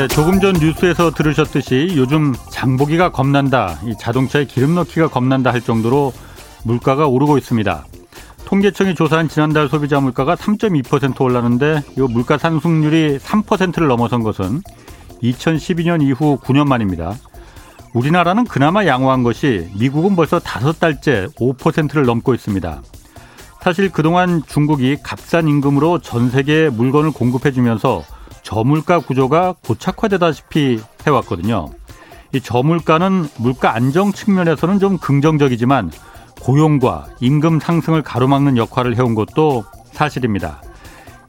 네, 조금 전 뉴스에서 들으셨듯이 요즘 장보기가 겁난다, 이 자동차에 기름 넣기가 겁난다 할 정도로 물가가 오르고 있습니다. 통계청이 조사한 지난달 소비자 물가가 3.2% 올랐는데 이 물가 상승률이 3%를 넘어선 것은 2012년 이후 9년 만입니다. 우리나라는 그나마 양호한 것이 미국은 벌써 다섯 달째 5%를 넘고 있습니다. 사실 그동안 중국이 값싼 임금으로 전 세계에 물건을 공급해주면서 저물가 구조가 고착화되다시피 해왔거든요. 이 저물가는 물가 안정 측면에서는 좀 긍정적이지만 고용과 임금 상승을 가로막는 역할을 해온 것도 사실입니다.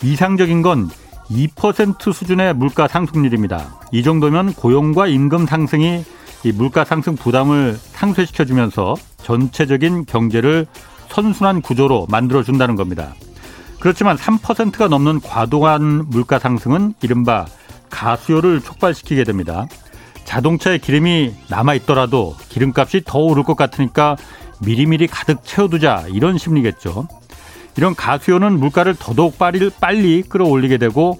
이상적인 건 2% 수준의 물가 상승률입니다. 이 정도면 고용과 임금 상승이 이 물가 상승 부담을 상쇄시켜주면서 전체적인 경제를 선순환 구조로 만들어준다는 겁니다. 그렇지만 3%가 넘는 과도한 물가 상승은 이른바 가수요를 촉발시키게 됩니다. 자동차에 기름이 남아 있더라도 기름값이 더 오를 것 같으니까 미리미리 가득 채워두자 이런 심리겠죠. 이런 가수요는 물가를 더더욱 빨리, 빨리 끌어올리게 되고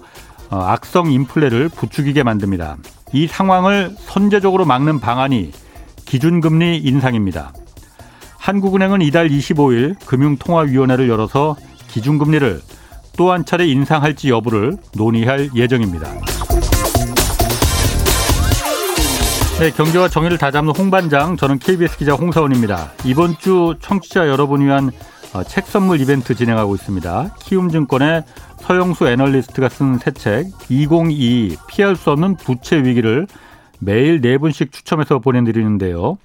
어, 악성 인플레를 부추기게 만듭니다. 이 상황을 선제적으로 막는 방안이 기준금리 인상입니다. 한국은행은 이달 25일 금융통화위원회를 열어서 기준금리를 또 한 차례 인상할지 여부를 논의할 예정입니다. 네, 경제와 정의를 다잡는 홍반장, 저는 KBS 기자 홍사원입니다. 이번 주 청취자 여러분 위한 어, 책 선물 이벤트 진행하고 있습니다. 키움증권의 서영수 애널리스트가 쓴 새 책 2022 피할 수 없는 부채 위기를 매일 네 분씩 추첨해서 보내드리는데요.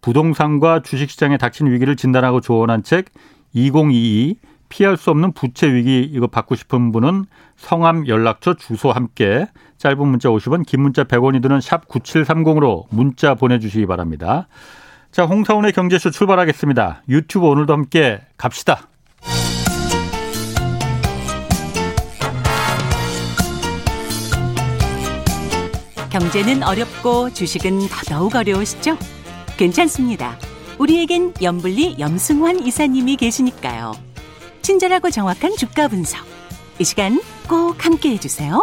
부동산과 주식시장에 닥친 위기를 진단하고 조언한 책 2022 피할 수 없는 부채 위기 이거 받고 싶은 분은 성함, 연락처, 주소 함께 짧은 문자 50원, 긴 문자 100원이 드는 샵 9730으로 문자 보내주시기 바랍니다. 자, 홍사원의 경제쇼 출발하겠습니다. 유튜브 오늘도 함께 갑시다. 경제는 어렵고 주식은 더더욱 어려우시죠? 괜찮습니다. 우리에겐 염불리 염승환 이사님이 계시니까요. 친절하고 정확한 주가 분석. 이 시간 꼭 함께 해주세요.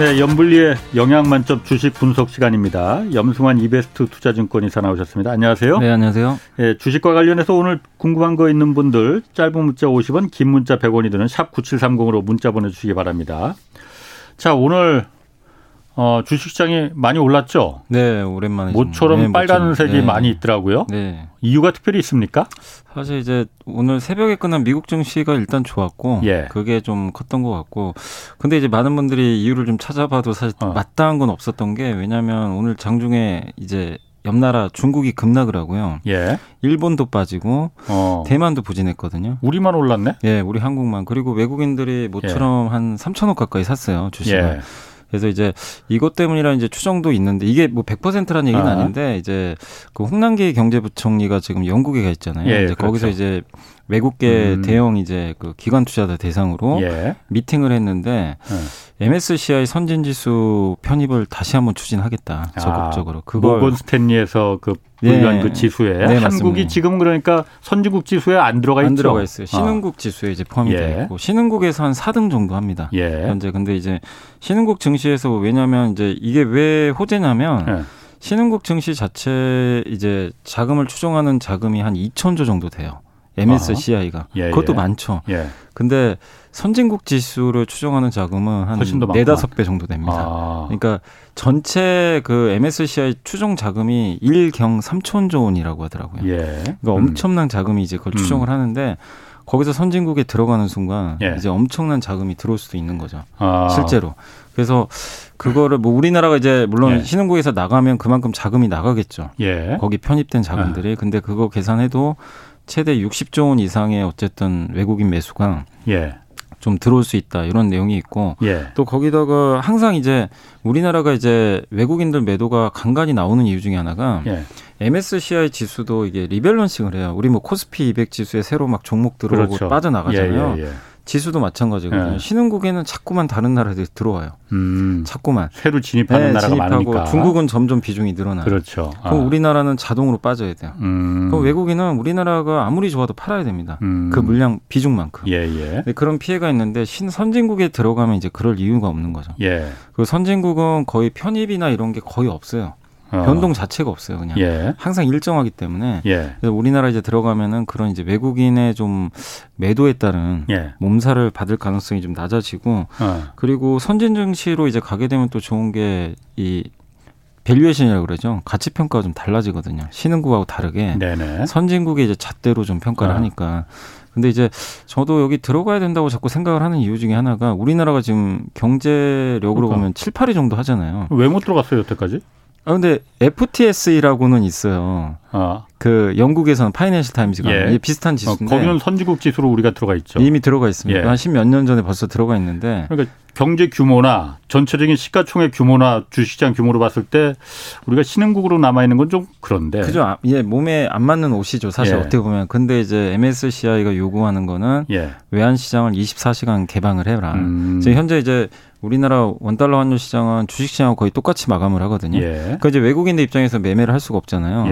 네, 염불리의 영양 만점 주식 분석 시간입니다. 염승환 이베스트 투자증권 이사 나오셨습니다. 안녕하세요. 네, 안녕하세요. 네, 주식과 관련해서 오늘 궁금한 거 있는 분들 짧은 문자 50원, 긴 문자 100원이 드는 샵 9730으로 문자 보내주시기 바랍니다. 자, 오늘 어, 주식시장이 많이 올랐죠? 네, 오랜만에. 모처럼 네, 빨간색이 네. 많이 있더라고요. 네. 이유가 특별히 있습니까? 사실 이제 오늘 새벽에 끝난 미국 증시가 일단 좋았고, 예. 그게 좀 컸던 것 같고, 근데 이제 많은 분들이 이유를 좀 찾아봐도 사실 어. 마땅한 건 없었던 게, 왜냐하면 오늘 장중에 이제 옆나라 중국이 급락을 하고요. 예. 일본도 빠지고 어. 대만도 부진했거든요. 우리만 올랐네? 예, 우리 한국만. 그리고 외국인들이 모처럼 예. 한 3천억 가까이 샀어요, 주식을. 예. 그래서 이제 이것 때문이라 이제 추정도 있는데 이게 뭐 100%라는 얘기는 아. 아닌데 이제 그 홍남기 경제부총리가 지금 영국에 가 있잖아요. 예, 이제 그렇죠. 거기서 이제 외국계 음. 대형 이제 그 기관 투자자 대상으로 예. 미팅을 했는데 예. MSCI 선진 지수 편입을 다시 한번 추진하겠다. 아, 적극적으로. 그걸 모건 스탠리에서 그 분류한 네. 그 지수에 네, 한국이 맞습니다. 지금 그러니까 선진국 지수에 안 들어가 안 있죠. 들어가 있어요. 신흥국 어. 지수에 이제 포함이 예. 돼 있고 신흥국에서 한 4등 정도 합니다. 예. 현재 근데 이제 신흥국 증시에서 왜냐하면 이제 이게 왜 호재냐면 예. 신흥국 증시 자체 이제 자금을 추정하는 자금이 한 2천조 정도 돼요. MSCI가 예, 그것도 예. 많죠. 예. 근데 선진국 지수를 추정하는 자금은 한 네다섯 배 정도 됩니다. 아. 그러니까 전체 그 MSCI 추정 자금이 1경 3천조 원이라고 하더라고요. 예. 그러니까 음. 엄청난 자금이 이제 그걸 음. 추정을 하는데 거기서 선진국에 들어가는 순간 예. 이제 엄청난 자금이 들어올 수도 있는 거죠. 아. 실제로. 그래서 그거를 뭐 우리나라가 이제 물론 예. 신흥국에서 나가면 그만큼 자금이 나가겠죠. 예. 거기 편입된 자금들이. 아. 근데 그거 계산해도 최대 60조 원 이상의 어쨌든 외국인 매수가 예. 좀 들어올 수 있다 이런 내용이 있고 예. 또 거기다가 항상 이제 우리나라가 이제 외국인들 매도가 간간히 나오는 이유 중에 하나가 예. MSCI 지수도 이게 리밸런싱을 해요. 우리 뭐 코스피 200 지수에 새로 막 종목 들어오고 그렇죠. 빠져나가잖아요. 예, 예, 예. 지수도 마찬가지거든요. 네. 신흥국에는 자꾸만 다른 나라들이 들어와요. 음. 자꾸만 새로 진입하는 네, 나라가 진입하고 많으니까. 중국은 점점 비중이 늘어나요. 그렇죠. 아. 그럼 우리나라는 자동으로 빠져야 돼요. 음. 그럼 외국인은 우리나라가 아무리 좋아도 팔아야 됩니다. 음. 그 물량 비중만큼. 예, 예. 그런 피해가 있는데 신 선진국에 들어가면 이제 그럴 이유가 없는 거죠. 예. 그 선진국은 거의 편입이나 이런 게 거의 없어요. 어. 변동 자체가 없어요. 그냥 예. 항상 일정하기 때문에 예. 그래서 우리나라 이제 들어가면은 그런 이제 외국인의 좀 매도에 따른 예. 몸살을 받을 가능성이 좀 낮아지고 어. 그리고 선진 증시로 이제 가게 되면 또 좋은 게 이 valuation이라고 그러죠. 가치 평가가 좀 달라지거든요. 신흥국하고 다르게 네네. 선진국의 이제 잣대로 좀 평가를 어. 하니까 근데 이제 저도 여기 들어가야 된다고 자꾸 생각을 하는 이유 중에 하나가 우리나라가 지금 경제력으로 그러니까. 보면 7, 8위 정도 하잖아요. 왜 못 들어갔어요, 여태까지? 아 근데 FTSE라고는 있어요. 아. 그 영국에서는 파이낸셜 타임즈가 예. 비슷한 어, 지수인데 어, 거기는 선진국 지수로 우리가 들어가 있죠. 이미 들어가 있습니다. 예. 한십 몇년 전에 벌써 들어가 있는데 그러니까 경제 규모나 전체적인 시가총액 규모나 주식시장 규모로 봤을 때 우리가 신흥국으로 남아 있는 건 좀 그런데 그죠. 아, 예, 몸에 안 맞는 옷이죠. 사실 예. 어떻게 보면. 근데 이제 MSCI가 요구하는 거는 예. 외환 시장을 24시간 개방을 해라. 음. 지금 현재 이제 우리나라 원달러 환율 시장은 주식 시장하고 거의 똑같이 마감을 하거든요. 예. 그러니까 이제 외국인들 입장에서 매매를 할 수가 없잖아요.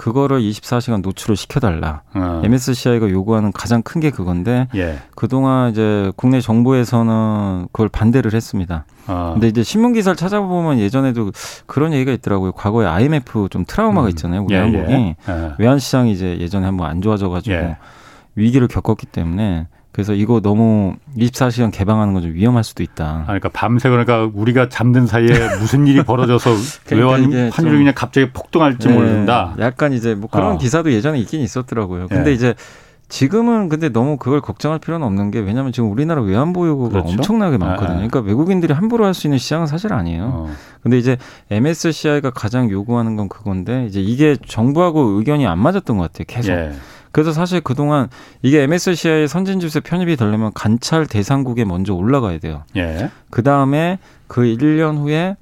예. 그거를 24시간 노출을 시켜달라. 어. MSCI가 요구하는 가장 큰 게 그건데 예. 그동안 이제 국내 정부에서는 그걸 반대를 했습니다. 어. 근데 이제 신문 기사를 찾아보면 예전에도 그런 얘기가 있더라고요. 과거에 IMF 좀 트라우마가 음. 있잖아요. 우리 예, 한국이 예. 예. 외환 시장이 이제 예전에 한번 안 좋아져가지고 예. 위기를 겪었기 때문에 그래서 이거 너무 24시간 개방하는 건 좀 위험할 수도 있다. 아, 그러니까 밤새 그러니까 우리가 잠든 사이에 무슨 일이 벌어져서 그러니까 외환 환율이 그냥 갑자기 폭등할지 네, 모른다. 약간 이제 뭐 그런 어. 기사도 예전에 있긴 있었더라고요. 근데 네. 이제 지금은 근데 너무 그걸 걱정할 필요는 없는 게 왜냐하면 지금 우리나라 외환 보유고가 그렇죠? 엄청나게 많거든요. 아, 아. 그러니까 외국인들이 함부로 할 수 있는 시장은 사실 아니에요. 어. 근데 이제 MSCI가 가장 요구하는 건 그건데 이제 이게 정부하고 의견이 안 맞았던 것 같아요. 계속. 예. 그래서 사실 그동안 이게 MSCI 선진 지수에 편입이 되려면 관찰 대상국에 먼저 올라가야 돼요. 예. 그 다음에 그 1년 후에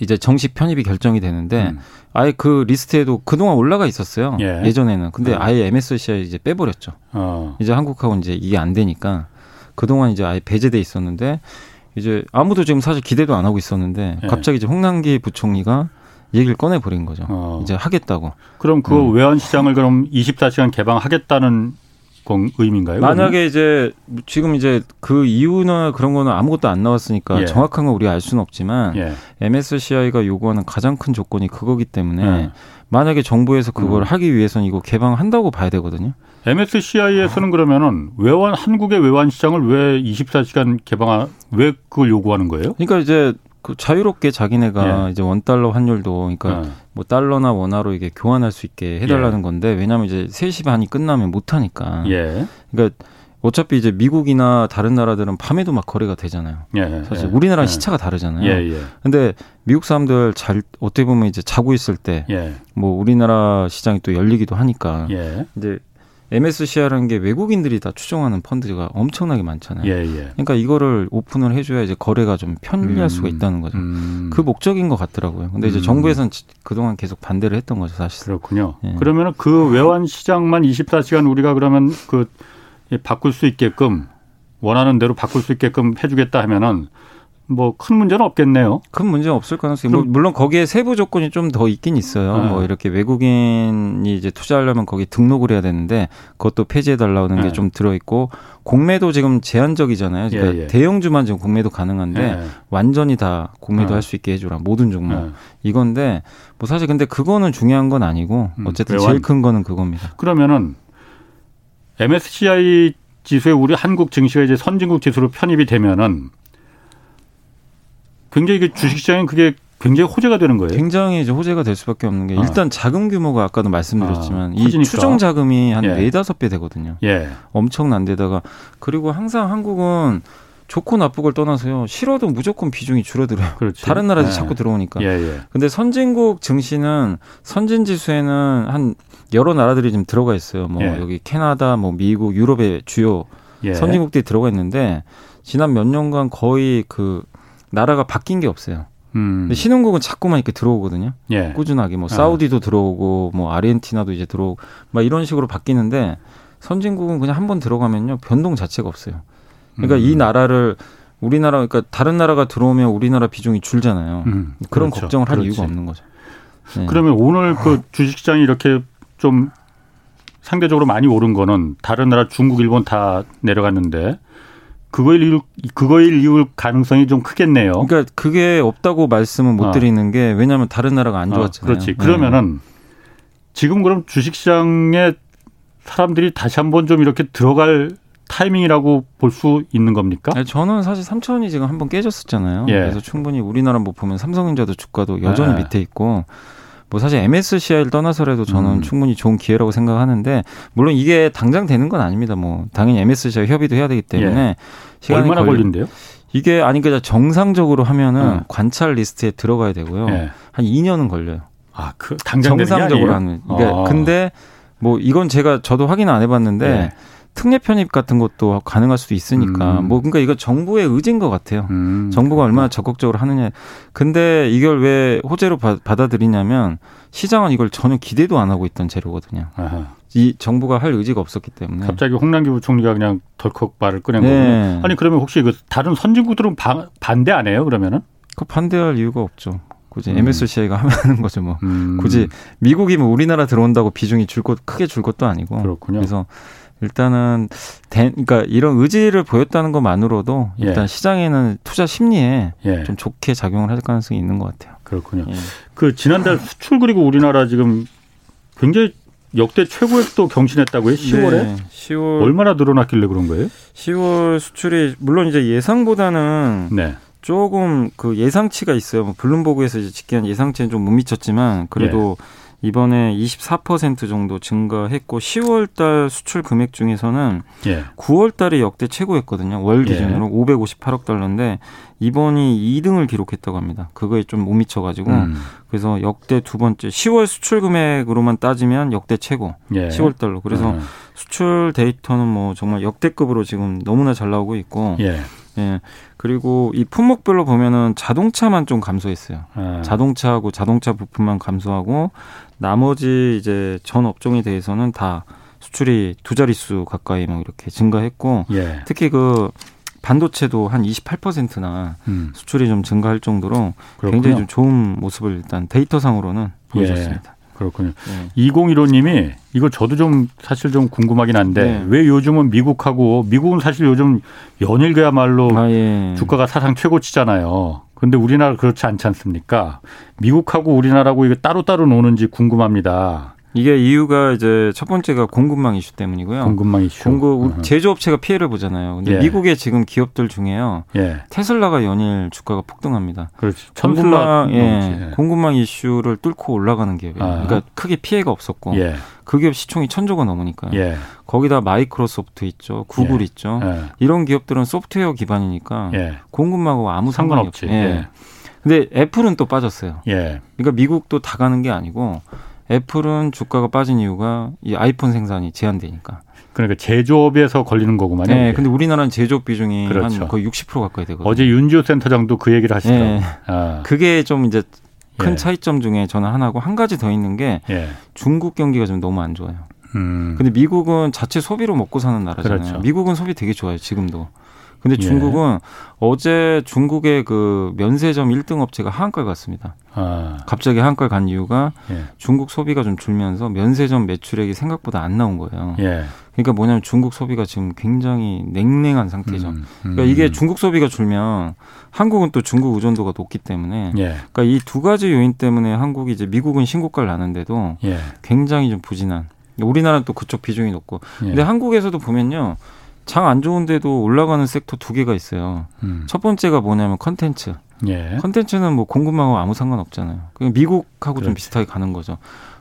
이제 정식 편입이 결정이 되는데 음. 아예 그 리스트에도 그동안 올라가 있었어요. 예. 전에는 근데 어. 아예 MSCI 이제 빼버렸죠. 어. 이제 한국하고 이제 이게 안 되니까 그동안 이제 아예 배제돼 있었는데 이제 아무도 지금 사실 기대도 안 하고 있었는데 예. 갑자기 이제 홍남기 부총리가 얘기를 꺼내 버린 거죠. 어. 이제 하겠다고. 그럼 그 음. 외환 시장을 그럼 24시간 개방하겠다는 의미인가요? 만약에 그러면? 이제 지금 이제 그 이유나 그런 거는 아무것도 안 나왔으니까 예. 정확한 건 우리가 알 수는 없지만 예. MSCI가 요구하는 가장 큰 조건이 그거기 때문에 예. 만약에 정부에서 그걸 음. 하기 위해서는 이거 개방한다고 봐야 되거든요. MSCI에서는 그러면은 외환 한국의 외환 시장을 왜 24시간 개방하 왜 그걸 요구하는 거예요? 그러니까 이제 그 자유롭게 자기네가 예. 이제 원 달러 환율도 그러니까 예. 뭐 달러나 원화로 이게 교환할 수 있게 해달라는 예. 건데 왜냐하면 이제 3시 반이 끝나면 못 하니까. 예. 그러니까 어차피 이제 미국이나 다른 나라들은 밤에도 막 거래가 되잖아요. 예, 사실 예, 우리나라 예. 시차가 다르잖아요. 예, 예. 근데 미국 사람들 잘 어떻게 보면 이제 자고 있을 때뭐 예. 우리나라 시장이 또 열리기도 하니까 예. 이제 MSCI라는 게 외국인들이 다 추정하는 펀드가 엄청나게 많잖아요. 예, 예. 그러니까 이거를 오픈을 해줘야 이제 거래가 좀 편리할 음, 수가 있다는 거죠. 음. 그 목적인 것 같더라고요. 근데 이제 음. 정부에서는 그동안 계속 반대를 했던 거죠, 사실. 그렇군요. 예. 그러면 그 외환 시장만 24시간 우리가 그러면 그 바꿀 수 있게끔 원하는 대로 바꿀 수 있게끔 해주겠다 하면은 뭐 큰 문제는 없겠네요. 큰 문제 없을 가능성이 뭐 물론 거기에 세부 조건이 좀 더 있긴 있어요. 네. 뭐 이렇게 외국인이 이제 투자하려면 거기 등록을 해야 되는데 그것도 폐지해 달라는 네. 게좀 들어 있고 공매도 지금 제한적이잖아요. 그러니까 예, 예. 대형주만 지금 공매도 가능한데 예. 완전히 다 공매도 어. 할수 있게 해주라 모든 종목 예. 이건데 뭐 사실 근데 그거는 중요한 건 아니고 음, 어쨌든 음, 제일 큰 거는 그겁니다. 그러면은 MSCI 지수에 우리 한국 증시가 이제 선진국 지수로 편입이 되면은 굉장히 그 주식시장에 그게 굉장히 호재가 되는 거예요. 굉장히 이제 호재가 될 수밖에 없는 게 아. 일단 자금 규모가 아까도 말씀드렸지만 아, 이 추정 자금이 한 예. 네다섯 배 되거든요. 예. 엄청난 데다가 그리고 항상 한국은 좋고 나쁘고를 떠나서요. 싫어도 무조건 비중이 줄어들어요. 그렇지. 다른 나라들이 예. 자꾸 들어오니까. 예, 예. 근데 선진국 증시는 선진 지수에는 한 여러 나라들이 지금 들어가 있어요. 뭐 예. 여기 캐나다, 뭐 미국, 유럽의 주요 예. 선진국들이 들어가 있는데 지난 몇 년간 거의 그 나라가 바뀐 게 없어요. 음. 근데 신흥국은 자꾸만 이렇게 들어오거든요. 예. 꾸준하게 뭐 사우디도 어. 들어오고 뭐 아르헨티나도 이제 들어오고 막 이런 식으로 바뀌는데 선진국은 그냥 한 번 들어가면요 변동 자체가 없어요. 그러니까 음. 이 나라를 우리나라 그러니까 다른 나라가 들어오면 우리나라 비중이 줄잖아요. 음, 그런 그렇죠. 걱정을 할 그렇지. 이유가 없는 거죠. 네. 그러면 오늘 그 주식시장이 이렇게 좀 상대적으로 많이 오른 거는 다른 나라 중국, 일본 다 내려갔는데 그거일 이유, 그거일 이유 가능성이 좀 크겠네요. 그러니까 그게 없다고 말씀은 못 어. 드리는 게 왜냐하면 다른 나라가 안 어, 좋았잖아요. 어, 그렇지. 그러면은 네. 지금 그럼 주식시장에 사람들이 다시 한번 좀 이렇게 들어갈 타이밍이라고 볼 수 있는 겁니까? 네, 저는 사실 3천 선이 지금 한번 깨졌었잖아요. 예. 그래서 충분히 우리나라 뭐 보면 삼성전자도 주가도 여전히 예. 밑에 있고 뭐 사실 MSCI를 떠나서라도 저는 음. 충분히 좋은 기회라고 생각하는데 물론 이게 당장 되는 건 아닙니다. 뭐 당연히 MSCI 협의도 해야 되기 때문에 예. 시간이 얼마나 걸리... 걸린대요? 이게 아니 그냥 정상적으로 하면은 음. 관찰 리스트에 들어가야 되고요. 예. 한 2년은 걸려요. 아, 그 당장 정상적으로 하는. 그러니까 아. 근데 뭐 이건 제가 저도 확인 안 해봤는데 예. 특례 편입 같은 것도 가능할 수도 있으니까 음. 뭐 그러니까 이거 정부의 의지인 것 같아요. 음. 정부가 얼마나 적극적으로 하느냐. 근데 이걸 왜 호재로 바, 받아들이냐면 시장은 이걸 전혀 기대도 안 하고 있던 재료거든요. 아하. 이 정부가 할 의지가 없었기 때문에 갑자기 홍남기 부총리가 그냥 덜컥 말을 꺼낸 네. 거군요. 아니 그러면 혹시 그 다른 선진국들은 바, 반대 안 해요? 그러면은? 그 반대할 이유가 없죠. 굳이 음. MSCI가 하는 거죠 뭐. 음. 굳이 미국이면 우리나라 들어온다고 비중이 줄 것 크게 줄 것도 아니고. 그렇군요. 그래서 일단은 대, 그러니까 이런 의지를 보였다는 것만으로도 예. 일단 예. 시장에는 투자 심리에 예. 좀 좋게 작용을 할 가능성이 있는 것 같아요. 그렇군요. 예. 그 지난달 수출 그리고 우리나라 지금 굉장히 역대 최고액도 경신했다고요? 10월에? 네, 10월 얼마나 늘어났길래 그런 거예요? 10월 수출이 물론 이제 예상보다는 네. 조금 그 예상치가 있어요. 뭐 블룸버그에서 이제 집계한 예상치는 좀 못 미쳤지만 그래도 예. 이번에 24% 정도 증가했고 10월 달 수출 금액 중에서는 예. 9월 달에 역대 최고였거든요. 월 예. 기준으로 예. 558억 달러인데 이번이 2등을 기록했다고 합니다. 그거에 좀 못 미쳐 가지고 음. 그래서 역대 두 번째 10월 수출 금액으로만 따지면 역대 최고. 예. 10월 달로. 그래서 음. 수출 데이터는 뭐 정말 역대급으로 지금 너무나 잘 나오고 있고 예. 예. 그리고 이 품목별로 보면은 자동차만 좀 감소했어요. 아. 자동차하고 자동차 부품만 감소하고 나머지 이제 전 업종에 대해서는 다 수출이 두 자릿수 가까이 뭐 이렇게 증가했고 예. 특히 그 반도체도 한 28%나 음. 수출이 좀 증가할 정도로 그렇군요. 굉장히 좀 좋은 모습을 일단 데이터상으로는 보여줬습니다. 예. 그렇군요. 네. 2015님이 이거 저도 좀 사실 좀 궁금하긴 한데 네. 왜 요즘은 미국하고 미국은 사실 요즘 연일 그야말로 아, 예. 주가가 사상 최고치잖아요. 근데 우리나라 그렇지 않지 않습니까? 미국하고 우리나라하고 이게 따로따로 노는지 궁금합니다. 이게 이유가 이제 첫 번째가 공급망 이슈 때문이고요. 공급망 이슈. 공급 제조업체가 피해를 보잖아요. 근데 예. 미국의 지금 기업들 중에요. 예. 테슬라가 연일 주가가 폭등합니다. 그렇지. 공급망 예. 예. 공급망 이슈를 뚫고 올라가는 기업이에요. 아. 그러니까 크게 피해가 없었고 예. 그 기업 시총이 천조가 넘으니까. 예. 거기다 마이크로소프트 있죠. 구글 예. 있죠. 이런 기업들은 소프트웨어 기반이니까 공급망하고 아무 상관이 없지. 예. 근데 애플은 또 빠졌어요. 그러니까 미국도 다 가는 게 아니고 애플은 주가가 빠진 이유가 이 아이폰 생산이 제한되니까. 그러니까 제조업에서 걸리는 거구만요. 네, 근데 우리나라는 제조업 비중이 그렇죠. 한 거의 60% 가까이 되거든요. 어제 윤지호 센터장도 그 얘기를 하시더라고요. 네. 아. 그게 좀 이제 큰 예. 차이점 중에 저는 하나고 한 가지 더 있는 게 예. 중국 경기가 좀 너무 안 좋아요. 음. 근데 미국은 자체 소비로 먹고 사는 나라잖아요. 그렇죠. 미국은 소비 되게 좋아요, 지금도. 근데 예. 중국은 예. 어제 중국의 그 면세점 1등 업체가 하한가에 갔습니다. 아. 갑자기 하한가에 간 이유가 예. 중국 소비가 좀 줄면서 면세점 매출액이 생각보다 안 나온 거예요. 예. 그러니까 뭐냐면 중국 소비가 지금 굉장히 냉랭한 상태죠. 음, 음. 그러니까 이게 중국 소비가 줄면 한국은 또 중국 의존도가 높기 때문에 예. 그러니까 이 두 가지 요인 때문에 한국이 이제 미국은 신고가를 나는데도 예. 굉장히 좀 부진한 우리나라는 또 그쪽 비중이 높고 예. 근데 한국에서도 보면요 장 안 좋은데도 올라가는 섹터 두 개가 있어요. 음. 첫 번째가 뭐냐면 컨텐츠. 예. 컨텐츠는 뭐 공급망하고 아무 상관 없잖아요. 그냥 미국하고 그렇지. 좀 비슷하게 가는 거죠.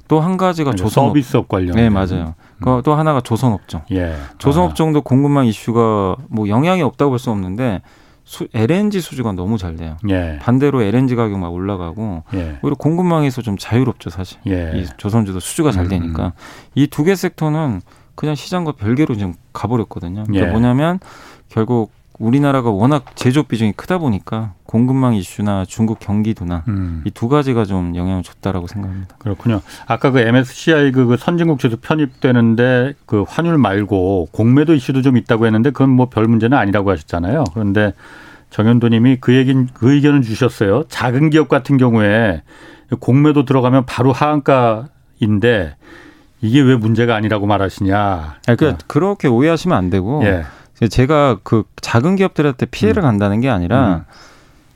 또 한 가지가 조선업. 서비스업 관련. 네, 맞아요. 음. 또 하나가 조선업종. 예. 조선업종도 아. 공급망 이슈가 뭐 영향이 없다고 볼 수 없는데 수, LNG 수주가 너무 잘 돼요. 예. 반대로 LNG 가격 막 올라가고 예. 오히려 공급망에서 좀 자유롭죠, 사실. 예. 이 조선주도 수주가 잘 음. 되니까 음. 이두 개 섹터는 그냥 시장과 별개로 지금 가버렸거든요. 그러니까 예. 뭐냐면 결국 우리나라가 워낙 제조업 비중이 크다 보니까 공급망 이슈나 중국 경기도나 음. 이두 가지가 좀 영향을 줬다라고 생각합니다. 그렇군요. 아까 그 MSCI 그, 그 선진국 지수 편입되는데 그 환율 말고 공매도 이슈도 좀 있다고 했는데 그건 뭐 별 문제는 아니라고 하셨잖아요. 그런데 정현도님이 그 얘긴 그 의견을 주셨어요. 작은 기업 같은 경우에 공매도 들어가면 바로 하한가인데 이게 왜 문제가 아니라고 말하시냐. 그러니까 어. 그렇게 오해하시면 안 되고 예. 제가 그 작은 기업들한테 피해를 음. 간다는 게 아니라 음.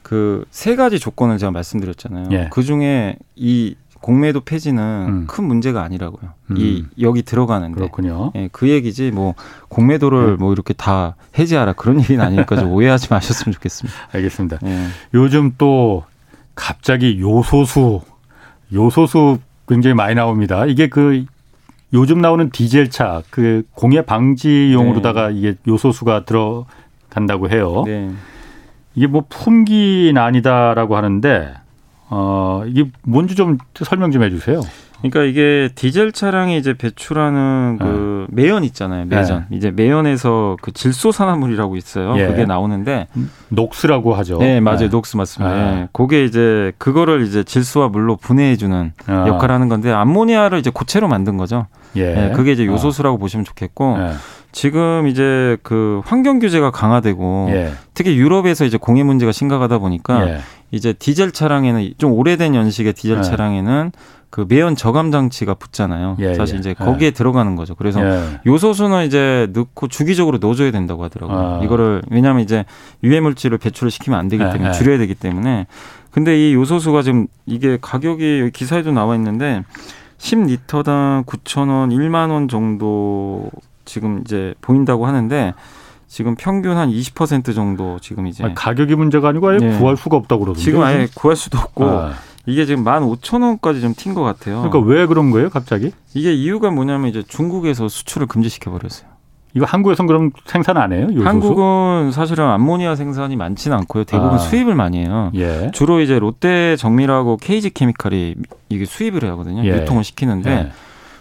그세 가지 조건을 제가 말씀드렸잖아요. 예. 그 중에 이 공매도 폐지는 음. 큰 문제가 아니라고요. 음. 이 여기 들어가는데 그렇군요. 예, 그 얘기지 뭐 공매도를 네. 뭐 이렇게 다 해지하라 그런 얘기는 아니니까 좀 오해하지 마셨으면 좋겠습니다. 알겠습니다. 예. 요즘 또 갑자기 요소수 요소수 굉장히 많이 나옵니다. 이게 그 요즘 나오는 디젤차 그 공해 방지용으로다가 네. 이게 요소수가 들어간다고 해요. 네. 이게 뭐 품기난이다라고 하는데 어 이게 뭔지 좀 설명 좀 해주세요. 그러니까 이게 디젤 차량이 이제 배출하는 그 네. 매연 있잖아요. 매전. 네. 이제 매연에서 그 질소 산화물이라고 있어요. 예. 그게 나오는데 녹스라고 하죠. 네, 맞아요. 네. 녹스 맞습니다. 네. 네. 그게 이제 그거를 이제 질소와 물로 분해해 주는 아. 역할을 하는 건데 암모니아를 이제 고체로 만든 거죠. 예. 네, 그게 이제 요소수라고 아. 보시면 좋겠고 예. 지금 이제 그 환경 규제가 강화되고 예. 특히 유럽에서 이제 공해 문제가 심각하다 보니까 예. 이제 디젤 차량에는 좀 오래된 연식의 디젤 예. 차량에는 그 매연 저감 장치가 붙잖아요. 예, 사실 예. 이제 거기에 예. 들어가는 거죠. 그래서 요소수는 이제 넣고 주기적으로 넣어줘야 된다고 하더라고요. 아. 이거를 왜냐하면 이제 유해 물질을 배출을 시키면 안 되기 때문에 줄여야 되기 때문에. 근데 이 요소수가 지금 이게 가격이 기사에도 나와 있는데 10리터당 9,000원, 1만 원 정도 지금 이제 보인다고 하는데 지금 평균 한 20% 정도 지금 이제 아니, 가격이 문제가 아니고 아예 네. 구할 수가 없다고 그러던데 지금 아예 구할 수도 없고 아. 이게 지금 15,000원까지 좀 튄 것 같아요. 그러니까 왜 그런 거예요, 갑자기? 이게 이유가 뭐냐면 이제 중국에서 수출을 금지시켜 버렸어요. 이거 한국에서는 그럼 생산 안 해요? 요소수? 한국은 사실은 암모니아 생산이 많지는 않고요. 대부분 아. 수입을 많이 해요. 예. 주로 이제 롯데 정밀하고 KG 케미칼이 이게 수입을 하거든요. 예. 유통을 시키는데 예.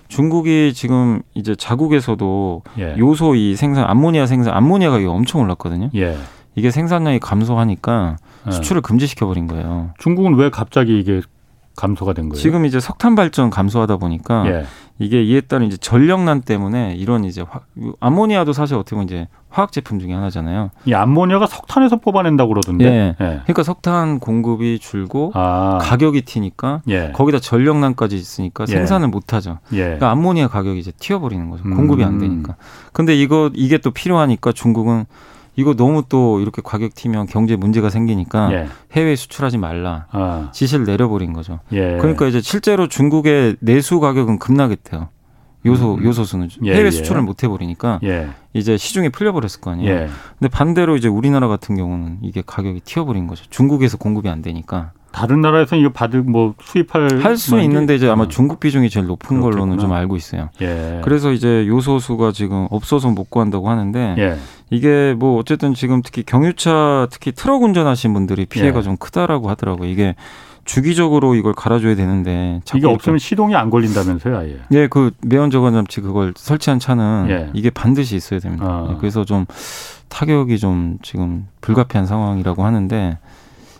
중국이 지금 이제 자국에서도 예. 요소 이 생산 암모니아 생산 암모니아 가격이 엄청 올랐거든요. 예. 이게 생산량이 감소하니까 예. 수출을 금지시켜 버린 거예요. 중국은 왜 갑자기 이게 감소가 된 거예요? 지금 이제 석탄 발전 감소하다 보니까 예. 이게 이에 따른 이제 전력난 때문에 이런 이제 화, 암모니아도 사실 어떻게 보면 이제 화학 제품 중에 하나잖아요. 이 암모니아가 석탄에서 뽑아낸다고 그러던데. 예. 예. 그러니까 석탄 공급이 줄고 아. 가격이 튀니까 예. 거기다 전력난까지 있으니까 예. 생산을 못 하죠. 예. 그러니까 암모니아 가격이 이제 튀어버리는 거죠. 공급이 안 음. 되니까. 근데 이거 이게 또 필요하니까 중국은 이거 너무 또 이렇게 가격 튀면 경제 문제가 생기니까 예. 해외 수출하지 말라 아. 지시를 내려버린 거죠. 예. 그러니까 이제 실제로 중국의 내수 가격은 급락했대요. 요소 음. 요소수는 예, 해외 예. 수출을 못 해버리니까 예. 이제 시중에 풀려버렸을 거 아니에요. 예. 근데 반대로 이제 우리나라 같은 경우는 이게 가격이 튀어버린 거죠. 중국에서 공급이 안 되니까. 다른 나라에서는 이거 받을 뭐 수입할 할 수 있는데 이제 아마 어. 중국 비중이 제일 높은 그렇겠구나. 걸로는 좀 알고 있어요. 예. 그래서 이제 요소수가 지금 없어서 못 구한다고 하는데 예. 이게 뭐 어쨌든 지금 특히 경유차 특히 트럭 운전하신 분들이 피해가 예. 좀 크다라고 하더라고요. 이게 주기적으로 이걸 갈아줘야 되는데 이게 없으면 시동이 안 걸린다면서요, 아예? 네, 그 매연 저감 장치 그걸 설치한 차는 예. 이게 반드시 있어야 됩니다. 아. 네, 그래서 좀 타격이 좀 지금 불가피한 상황이라고 하는데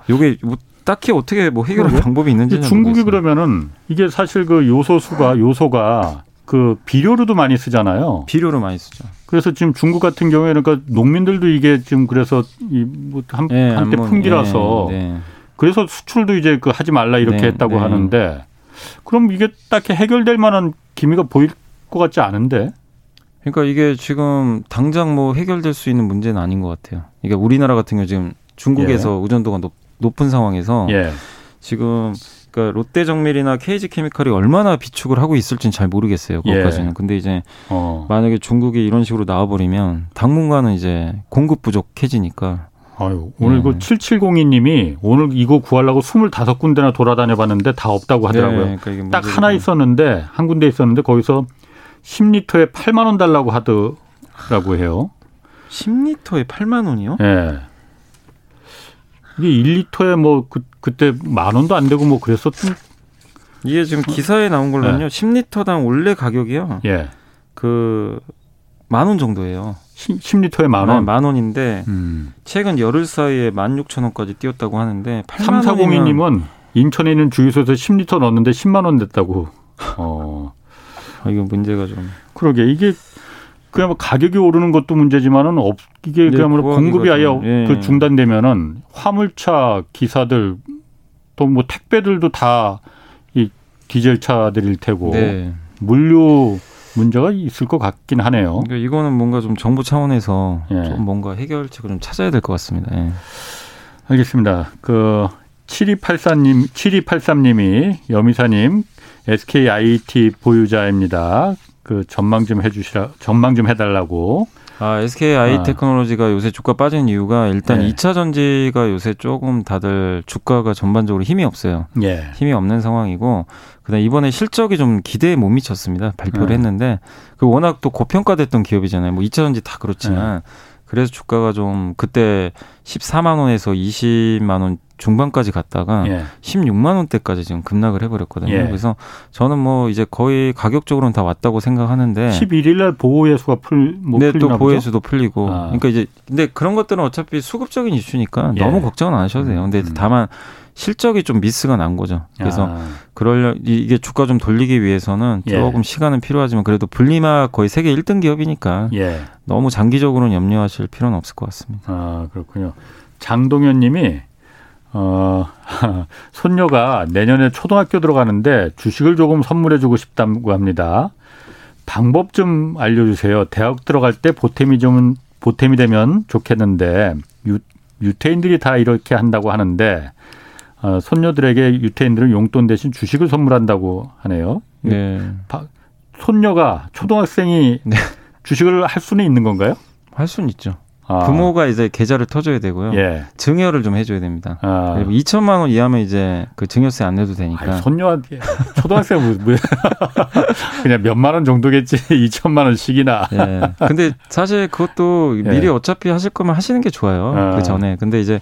요게 뭐 딱히 어떻게 뭐 해결할? 방법이 있는지 중국이 모르겠어요. 그러면은 이게 사실 그 요소수가 요소가 그 비료로도 많이 쓰잖아요. 비료로 많이 쓰죠. 그래서 지금 중국 같은 경우에는 그 농민들도 이게 지금 그래서 이뭐 한, 네, 한때 풍기라서 네, 네. 그래서 수출도 이제 그 하지 말라 이렇게 네, 했다고 네. 하는데 그럼 이게 딱히 해결될 만한 기미가 보일 것 같지 않은데. 그러니까 이게 지금 당장 뭐 해결될 수 있는 문제는 아닌 것 같아요. 이게 우리나라 같은 경우 지금 중국에서 예. 의존도가 높, 높은 상황에서 예. 지금 그러니까 롯데 정밀이나 KG케미칼이 얼마나 비축을 하고 있을지는 잘 모르겠어요. 그것까지는. 예. 근데 이제 어. 만약에 중국이 이런 식으로 나와버리면 당분간은 이제 공급 부족해지니까. 아유, 오늘 예. 그 7702님이 오늘 이거 구하려고 25군데나 돌아다녀 봤는데 다 없다고 하더라고요. 예, 그러니까 딱 하나 있었는데, 한 군데 있었는데 거기서 10리터에 8만 원 달라고 하더라고 해요. 10리터에 8만 원이요? 예. 이게 1리터에 뭐 그, 그때 만 원도 안 되고 뭐 그랬었던 이게 지금 기사에 나온 걸로는요. 네. 10리터당 원래 가격이요. 예. 그 만 원 정도예요. 10 리터에 만 원. 네, 만 원인데 음. 최근 열흘 사이에 16,000원까지 뛰었다고 하는데 3402 님은 인천에 있는 주유소에서 10리터 넣었는데 10만 원 됐다고. 어. 아, 이거 문제가 좀. 그러게 이게 그야뭐 가격이 오르는 것도 문제지만은 없 이게 네, 그야말로 공급이 아예 예. 그 중단되면은 화물차 기사들 또 뭐 택배들도 다 이 디젤 차들일 테고 네. 물류 문제가 있을 것 같긴 하네요. 그러니까 이거는 뭔가 좀 정부 차원에서 예. 좀 뭔가 해결책을 좀 찾아야 될 것 같습니다. 예. 알겠습니다. 그 7284님, 7283님이 여미사님 SK IT 보유자입니다. 그 전망 좀 해주시라, 전망 좀 해달라고. 아, SK i 아. 테크놀로지가 요새 주가 빠진 이유가 일단 네. 2차 전지가 요새 조금 다들 주가가 전반적으로 힘이 없어요. 예. 힘이 없는 상황이고 그다음 이번에 실적이 좀 기대에 못 미쳤습니다. 발표를 네. 했는데 그 워낙 또 고평가됐던 기업이잖아요. 뭐 2차 전지 다 그렇지만 네. 그래서 주가가 좀 그때 14만 원에서 20만 원 중반까지 갔다가 예. 16만 원대까지 지금 급락을 해버렸거든요. 예. 그래서 저는 뭐 이제 거의 가격적으로는 다 왔다고 생각하는데 11일 날 보호예수가 풀, 뭐 네, 또 보호예수도 풀리고. 아. 그러니까 이제 근데 그런 것들은 어차피 수급적인 이슈니까 예. 너무 걱정은 안 하셔도 돼요. 근데 음. 다만 실적이 좀 미스가 난 거죠. 그래서 아. 그럴 이게 주가 좀 돌리기 위해서는 예. 조금 시간은 필요하지만 그래도 분리마 거의 세계 1등 기업이니까 예. 너무 장기적으로는 염려하실 필요는 없을 것 같습니다. 아 그렇군요. 장동현 님이 어, 손녀가 내년에 초등학교 들어가는데 주식을 조금 선물해주고 싶다고 합니다. 방법 좀 알려주세요. 대학 들어갈 때 보탬이 좀 보탬이 되면 좋겠는데 유, 유태인들이 다 이렇게 한다고 하는데 어, 손녀들에게 유태인들은 용돈 대신 주식을 선물한다고 하네요. 네. 바, 손녀가 초등학생이 네. 주식을 할 수는 있는 건가요? 할 수는 있죠. 아. 부모가 이제 계좌를 터줘야 되고요. 예. 증여를 좀 해줘야 됩니다. 아. 그리고 2천만 원 이하면 이제 그 증여세 안 내도 되니까. 아니, 손녀한테 초등학생 뭐, 뭐 그냥 몇만 원 정도겠지 2천만 원씩이나. 예. 근데 사실 그것도 예. 미리 어차피 하실 거면 하시는 게 좋아요. 아. 그 전에. 근데 이제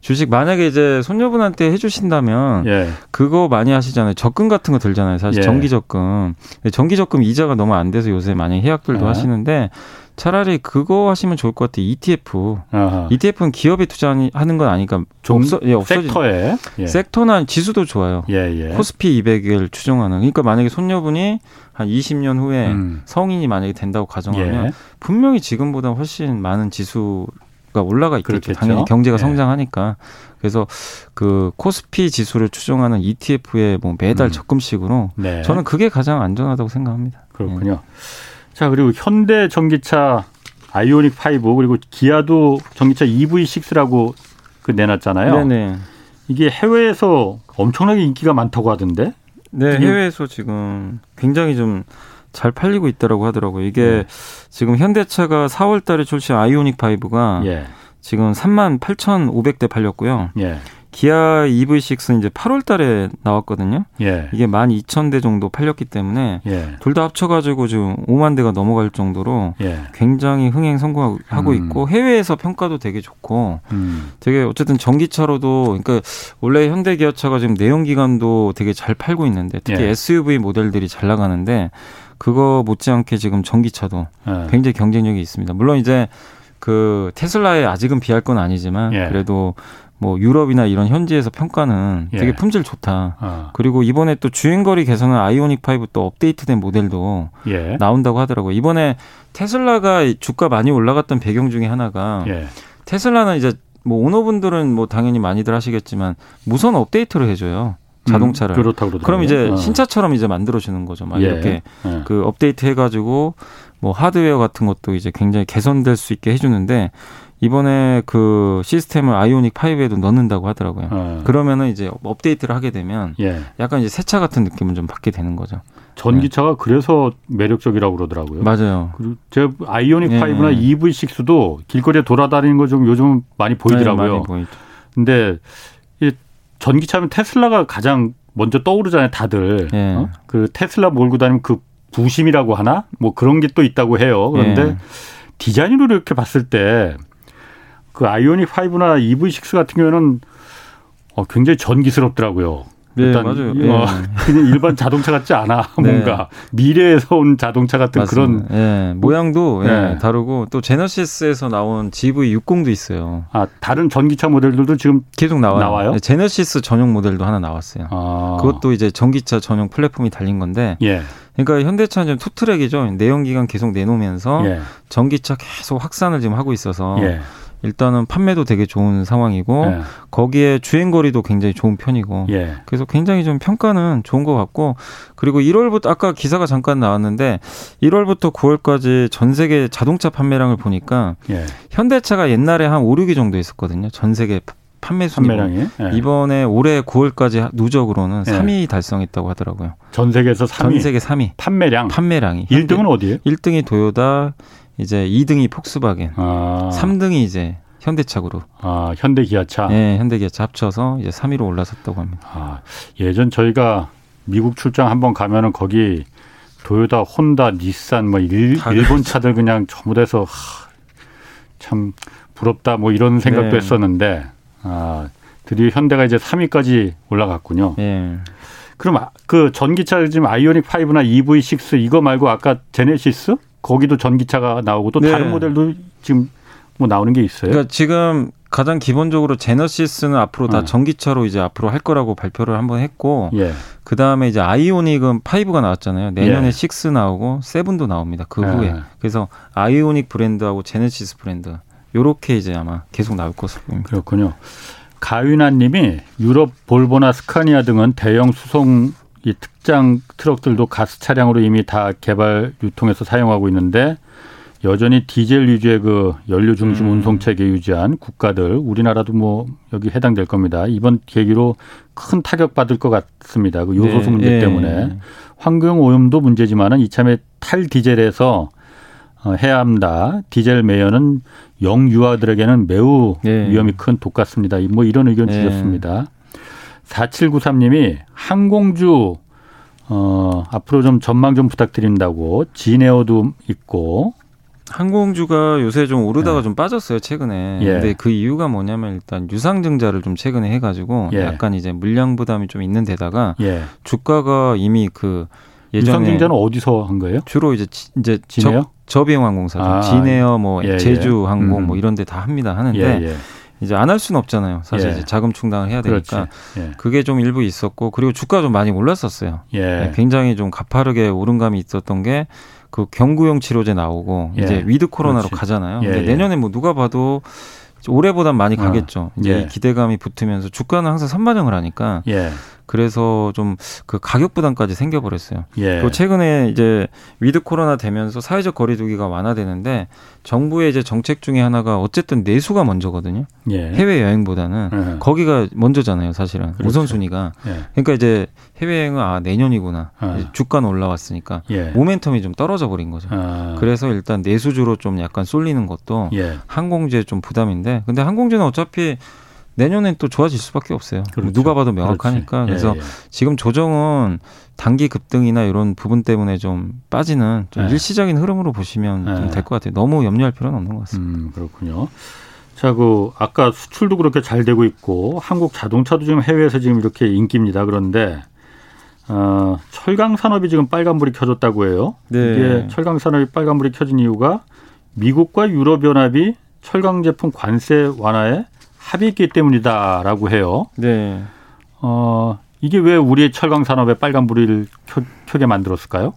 주식 만약에 이제 손녀분한테 해주신다면 예. 그거 많이 하시잖아요. 적금 같은 거 들잖아요. 사실 예. 정기 적금. 정기 적금 이자가 너무 안 돼서 요새 많이 해약들도 아. 하시는데 차라리 그거 하시면 좋을 것 같아요. ETF. 아하. ETF는 기업에 투자하는 건 아니까 없어 예, 섹터에 예. 섹터나 지수도 좋아요. 예, 예. 코스피 200을 추종하는. 그러니까 만약에 손녀분이 한 20년 후에 음. 성인이 만약에 된다고 가정하면 예. 분명히 지금보다 훨씬 많은 지수 가 올라가 있겠죠. 당연히 경제가 예. 성장하니까. 그래서 그 코스피 지수를 추종하는 ETF에 뭐 매달 음. 적금식으로 네. 저는 그게 가장 안전하다고 생각합니다. 그렇군요. 예. 자, 그리고 현대 전기차 아이오닉 5 그리고 기아도 전기차 EV6라고 그 내놨잖아요. 네네. 이게 해외에서 엄청나게 인기가 많다고 하던데. 네, 해외에서 지금 굉장히 좀 잘 팔리고 있다라고 하더라고요. 이게 네. 지금 현대차가 4월 달에 출시한 아이오닉 5가 예. 지금 3만 8,500대 팔렸고요. 예. 기아 EV6는 이제 8월 달에 나왔거든요. 예. 이게 12,000대 정도 팔렸기 때문에 예. 둘다 합쳐 가지고 지금 5만 대가 넘어갈 정도로 예. 굉장히 흥행 성공하고 음. 있고 해외에서 평가도 되게 좋고 음. 되게 어쨌든 전기차로도 그러니까 원래 현대 기아차가 지금 내연기관도 되게 잘 팔고 있는데 특히 SUV 예. 모델들이 잘 나가는데 그거 못지않게 지금 전기차도 예. 굉장히 경쟁력이 있습니다. 물론 이제 그 테슬라에 아직은 비할 건 아니지만 예. 그래도 뭐 유럽이나 이런 현지에서 평가는 예. 되게 품질 좋다. 어. 그리고 이번에 또 주행거리 개선은 아이오닉 5 또 업데이트된 모델도 예. 나온다고 하더라고요. 이번에 테슬라가 주가 많이 올라갔던 배경 중에 하나가 예. 테슬라는 이제 뭐 오너분들은 뭐 당연히 많이들 하시겠지만 무선 업데이트를 해줘요. 자동차를. 음, 그렇다고 그럼 이제 어. 신차처럼 이제 만들어주는 거죠. 막 예. 이렇게 예. 그 업데이트 해가지고 뭐 하드웨어 같은 것도 이제 굉장히 개선될 수 있게 해주는데 이번에 그 시스템을 아이오닉 5에도 넣는다고 하더라고요. 어. 그러면은 이제 업데이트를 하게 되면 예. 약간 이제 새 차 같은 느낌을 좀 받게 되는 거죠. 전기차가 네. 그래서 매력적이라고 그러더라고요. 맞아요. 그리고 제가 아이오닉 예. 5나 EV6도 길거리에 돌아다니는 거 좀 요즘 많이 보이더라고요. 네, 많이 보이죠. 근데 이 전기차면 테슬라가 가장 먼저 떠오르잖아요, 다들. 예. 어? 그 테슬라 몰고 다니면 그 부심이라고 하나? 뭐 그런 게 또 있다고 해요. 그런데 예. 디자인으로 이렇게 봤을 때 그 아이오닉 5나 EV6 같은 경우는 어, 굉장히 전기스럽더라고요. 네, 일단 맞아요. 예. 어, 그냥 일반 자동차 같지 않아. 네. 뭔가 미래에서 온 자동차 같은 맞습니다. 그런 예. 모양도 예. 다르고 또 제너시스에서 나온 GV60도 있어요. 아 다른 전기차 모델들도 지금 계속 나와요. 나와요? 제너시스 전용 모델도 하나 나왔어요. 아. 그것도 이제 전기차 전용 플랫폼이 달린 건데. 예. 그러니까 현대차는 투트랙이죠. 내연기관 계속 내놓으면서 예. 전기차 계속 확산을 지금 하고 있어서. 예. 일단은 판매도 되게 좋은 상황이고 예. 거기에 주행 거리도 굉장히 좋은 편이고 예. 그래서 굉장히 좀 평가는 좋은 것 같고 그리고 1월부터 아까 기사가 잠깐 나왔는데 1월부터 9월까지 전 세계 자동차 판매량을 보니까 예. 현대차가 옛날에 한 5, 6위 정도 있었거든요. 전 세계 판매 순위 예. 이번에 올해 9월까지 누적으로는 예. 3위 달성했다고 하더라고요. 전 세계에서 3위. 전 세계 3위. 판매량. 판매량이. 1등은 어디예요? 1등이 도요다, 이제 2등이 폭스바겐, 아. 3등이 이제 현대차 그룹. 아, 현대기아차. 네, 현대기아차 합쳐서 이제 3위로 올라섰다고 합니다. 아, 예전 저희가 미국 출장 한번 가면은 거기 도요타, 혼다, 닛산 뭐 일, 본 차들 그냥 전부 다해서 참 부럽다 뭐 이런 생각도 네. 했었는데 아, 드디어 현대가 이제 3위까지 올라갔군요. 네. 그럼 아, 그 전기차 지금 아이오닉 5나 EV6 이거 말고 아까 제네시스 거기도 전기차가 나오고 또 네. 다른 모델도 지금 뭐 나오는 게 있어요? 그러니까 지금 가장 기본적으로 제너시스는 앞으로 다 네. 전기차로 이제 앞으로 할 거라고 발표를 한번 했고 예. 그 다음에 이제 아이오닉은 5가 나왔잖아요. 내년에 예. 6 나오고 7도 나옵니다. 그 예. 후에 그래서 아이오닉 브랜드하고 제네시스 브랜드 요렇게 이제 아마 계속 나올 것으로 보입니다. 그렇군요. 가윤아님이 유럽 볼보나 스카니아 등은 대형 수송 이 특장 트럭들도 가스 차량으로 이미 다 개발 유통해서 사용하고 있는데 여전히 디젤 위주의 그 연료 중심 음. 운송 체계 유지한 국가들 우리나라도 뭐 여기 해당될 겁니다. 이번 계기로 큰 타격 받을 것 같습니다. 그 요소수 네. 문제 네. 때문에 환경 오염도 문제지만은 이참에 탈 디젤에서 어, 해야 합니다. 디젤 매연은 영유아들에게는 매우 네. 위험이 큰 독 같습니다. 뭐 이런 의견 네. 주셨습니다. 4793님이 항공주 어, 앞으로 좀 전망 좀 부탁드린다고 진에어도 있고 항공주가 요새 좀 오르다가 네. 좀 빠졌어요 최근에. 예. 근데 그 이유가 뭐냐면 일단 유상증자를 좀 최근에 해가지고 예. 약간 이제 물량 부담이 좀 있는 데다가 예. 주가가 이미 그 예전에 유상증자는 어디서 한 거예요? 주로 이제 이제 진에어? 저비용 항공사죠. 아, 진에어 뭐 예, 예. 제주 항공 음. 뭐 이런 데 다 합니다 하는데 예, 이제 안 할 수는 없잖아요. 사실 이제 자금 충당을 해야 되니까 그게 좀 일부 있었고 그리고 주가 좀 많이 올랐었어요. 네, 굉장히 좀 가파르게 오른 감이 있었던 게 그 경구용 치료제 나오고 예. 이제 with 코로나로 그렇지. 가잖아요. 예, 근데 예. 내년에 뭐 누가 봐도 올해보단 많이 어. 가겠죠. 이제 예. 기대감이 붙으면서 주가는 항상 선반영을 하니까 예. 그래서 좀 그 가격 부담까지 생겨버렸어요. 예. 그리고 최근에 이제 with 코로나 되면서 사회적 거리두기가 완화되는데 정부의 이제 정책 중에 하나가 어쨌든 내수가 먼저거든요. 예. 해외 여행보다는 예. 거기가 먼저잖아요, 사실은 그렇죠. 우선순위가. 예. 그러니까 이제 해외 여행은 아 내년이구나. 아. 주가는 올라왔으니까 예. 모멘텀이 좀 떨어져 버린 거죠. 아. 그래서 일단 내수주로 좀 약간 쏠리는 것도 항공주에 좀 부담인데, 근데 항공주는 어차피 내년엔 또 좋아질 수밖에 없어요. 그렇죠. 누가 봐도 명확하니까. 그렇지. 그래서 예, 예. 지금 조정은 단기 급등이나 이런 부분 때문에 좀 빠지는 좀 예. 일시적인 흐름으로 보시면 예. 될것 같아요. 너무 염려할 필요는 없는 것 같습니다. 음, 그렇군요. 자, 그 아까 수출도 그렇게 잘 되고 있고 한국 자동차도 지금 해외에서 지금 이렇게 인기입니다. 그런데 어, 철강 산업이 지금 빨간불이 켜졌다고 해요. 네. 이게 철강 산업이 빨간불이 켜진 이유가 미국과 유럽 연합이 철강 제품 관세 완화에 합의했기 때문이다라고 해요. 네. 어, 이게 왜 우리의 철강 산업에 빨간 불을 켜, 켜게 만들었을까요?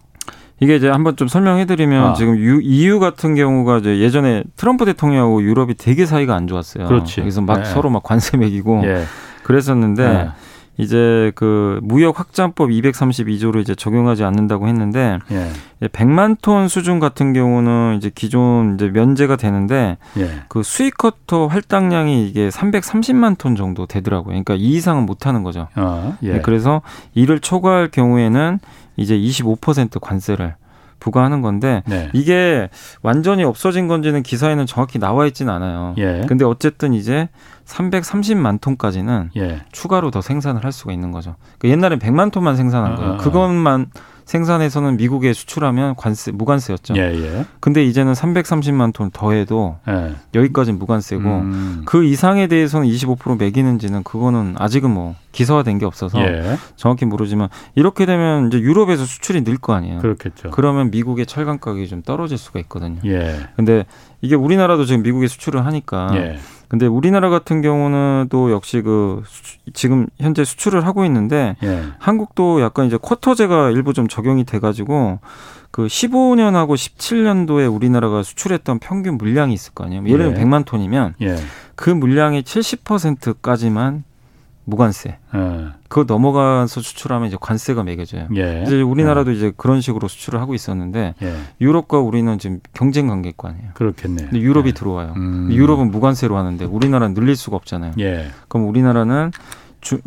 이게 이제 한번 좀 설명해드리면 아. 지금 유, EU 같은 경우가 이제 예전에 트럼프 대통령하고 유럽이 되게 사이가 안 좋았어요. 그렇지. 그래서 막 네. 서로 막 관세 매기고 네. 그랬었는데 네. 이제 그 무역 확장법 232조를 이제 적용하지 않는다고 했는데 예. 100만 톤 수준 같은 경우는 이제 기존 이제 면제가 되는데 예. 그 수입 커터 할당량이 이게 330만 톤 정도 되더라고요. 그러니까 이 이상은 못 하는 거죠. 어, 예. 네, 그래서 이를 초과할 경우에는 이제 25% 관세를 부과하는 건데 네. 이게 완전히 없어진 건지는 기사에는 정확히 나와 있지는 않아요. 예. 근데 어쨌든 이제 330만 톤까지는 예. 추가로 더 생산을 할 수가 있는 거죠. 그러니까 옛날엔 100만 톤만 생산한 거예요. 아, 아, 아. 그것만 생산해서는 미국에 수출하면 관세 무관세였죠. 예, 예. 근데 이제는 330만 톤 더해도 예. 여기까지는 무관세고 음. 그 이상에 대해서는 25% 매기는지는 그거는 아직은 뭐 기사화된 게 없어서 예. 정확히 모르지만 이렇게 되면 이제 유럽에서 수출이 늘 거 아니에요. 그렇겠죠. 그러면 미국의 철강 가격이 좀 떨어질 수가 있거든요. 예. 근데 이게 우리나라도 지금 미국에 수출을 하니까 예. 근데 우리나라 같은 경우는 또 역시 그 지금 현재 수출을 하고 있는데 예. 한국도 약간 이제 쿼터제가 일부 좀 적용이 돼 가지고 그 15년하고 17년도에 우리나라가 수출했던 평균 물량이 있을 거 아니에요. 예를 들면 예. 100만 톤이면 예. 그 물량의 70%까지만 무관세. 예. 그거 넘어가서 수출하면 이제 관세가 매겨져요. 예. 이제 우리나라도 예. 이제 그런 식으로 수출을 하고 있었는데 예. 유럽과 우리는 지금 경쟁 관계관이에요. 그렇겠네. 근데 유럽이 예. 들어와요. 음. 유럽은 무관세로 하는데 우리나라는 늘릴 수가 없잖아요. 예. 그럼 우리나라는 주,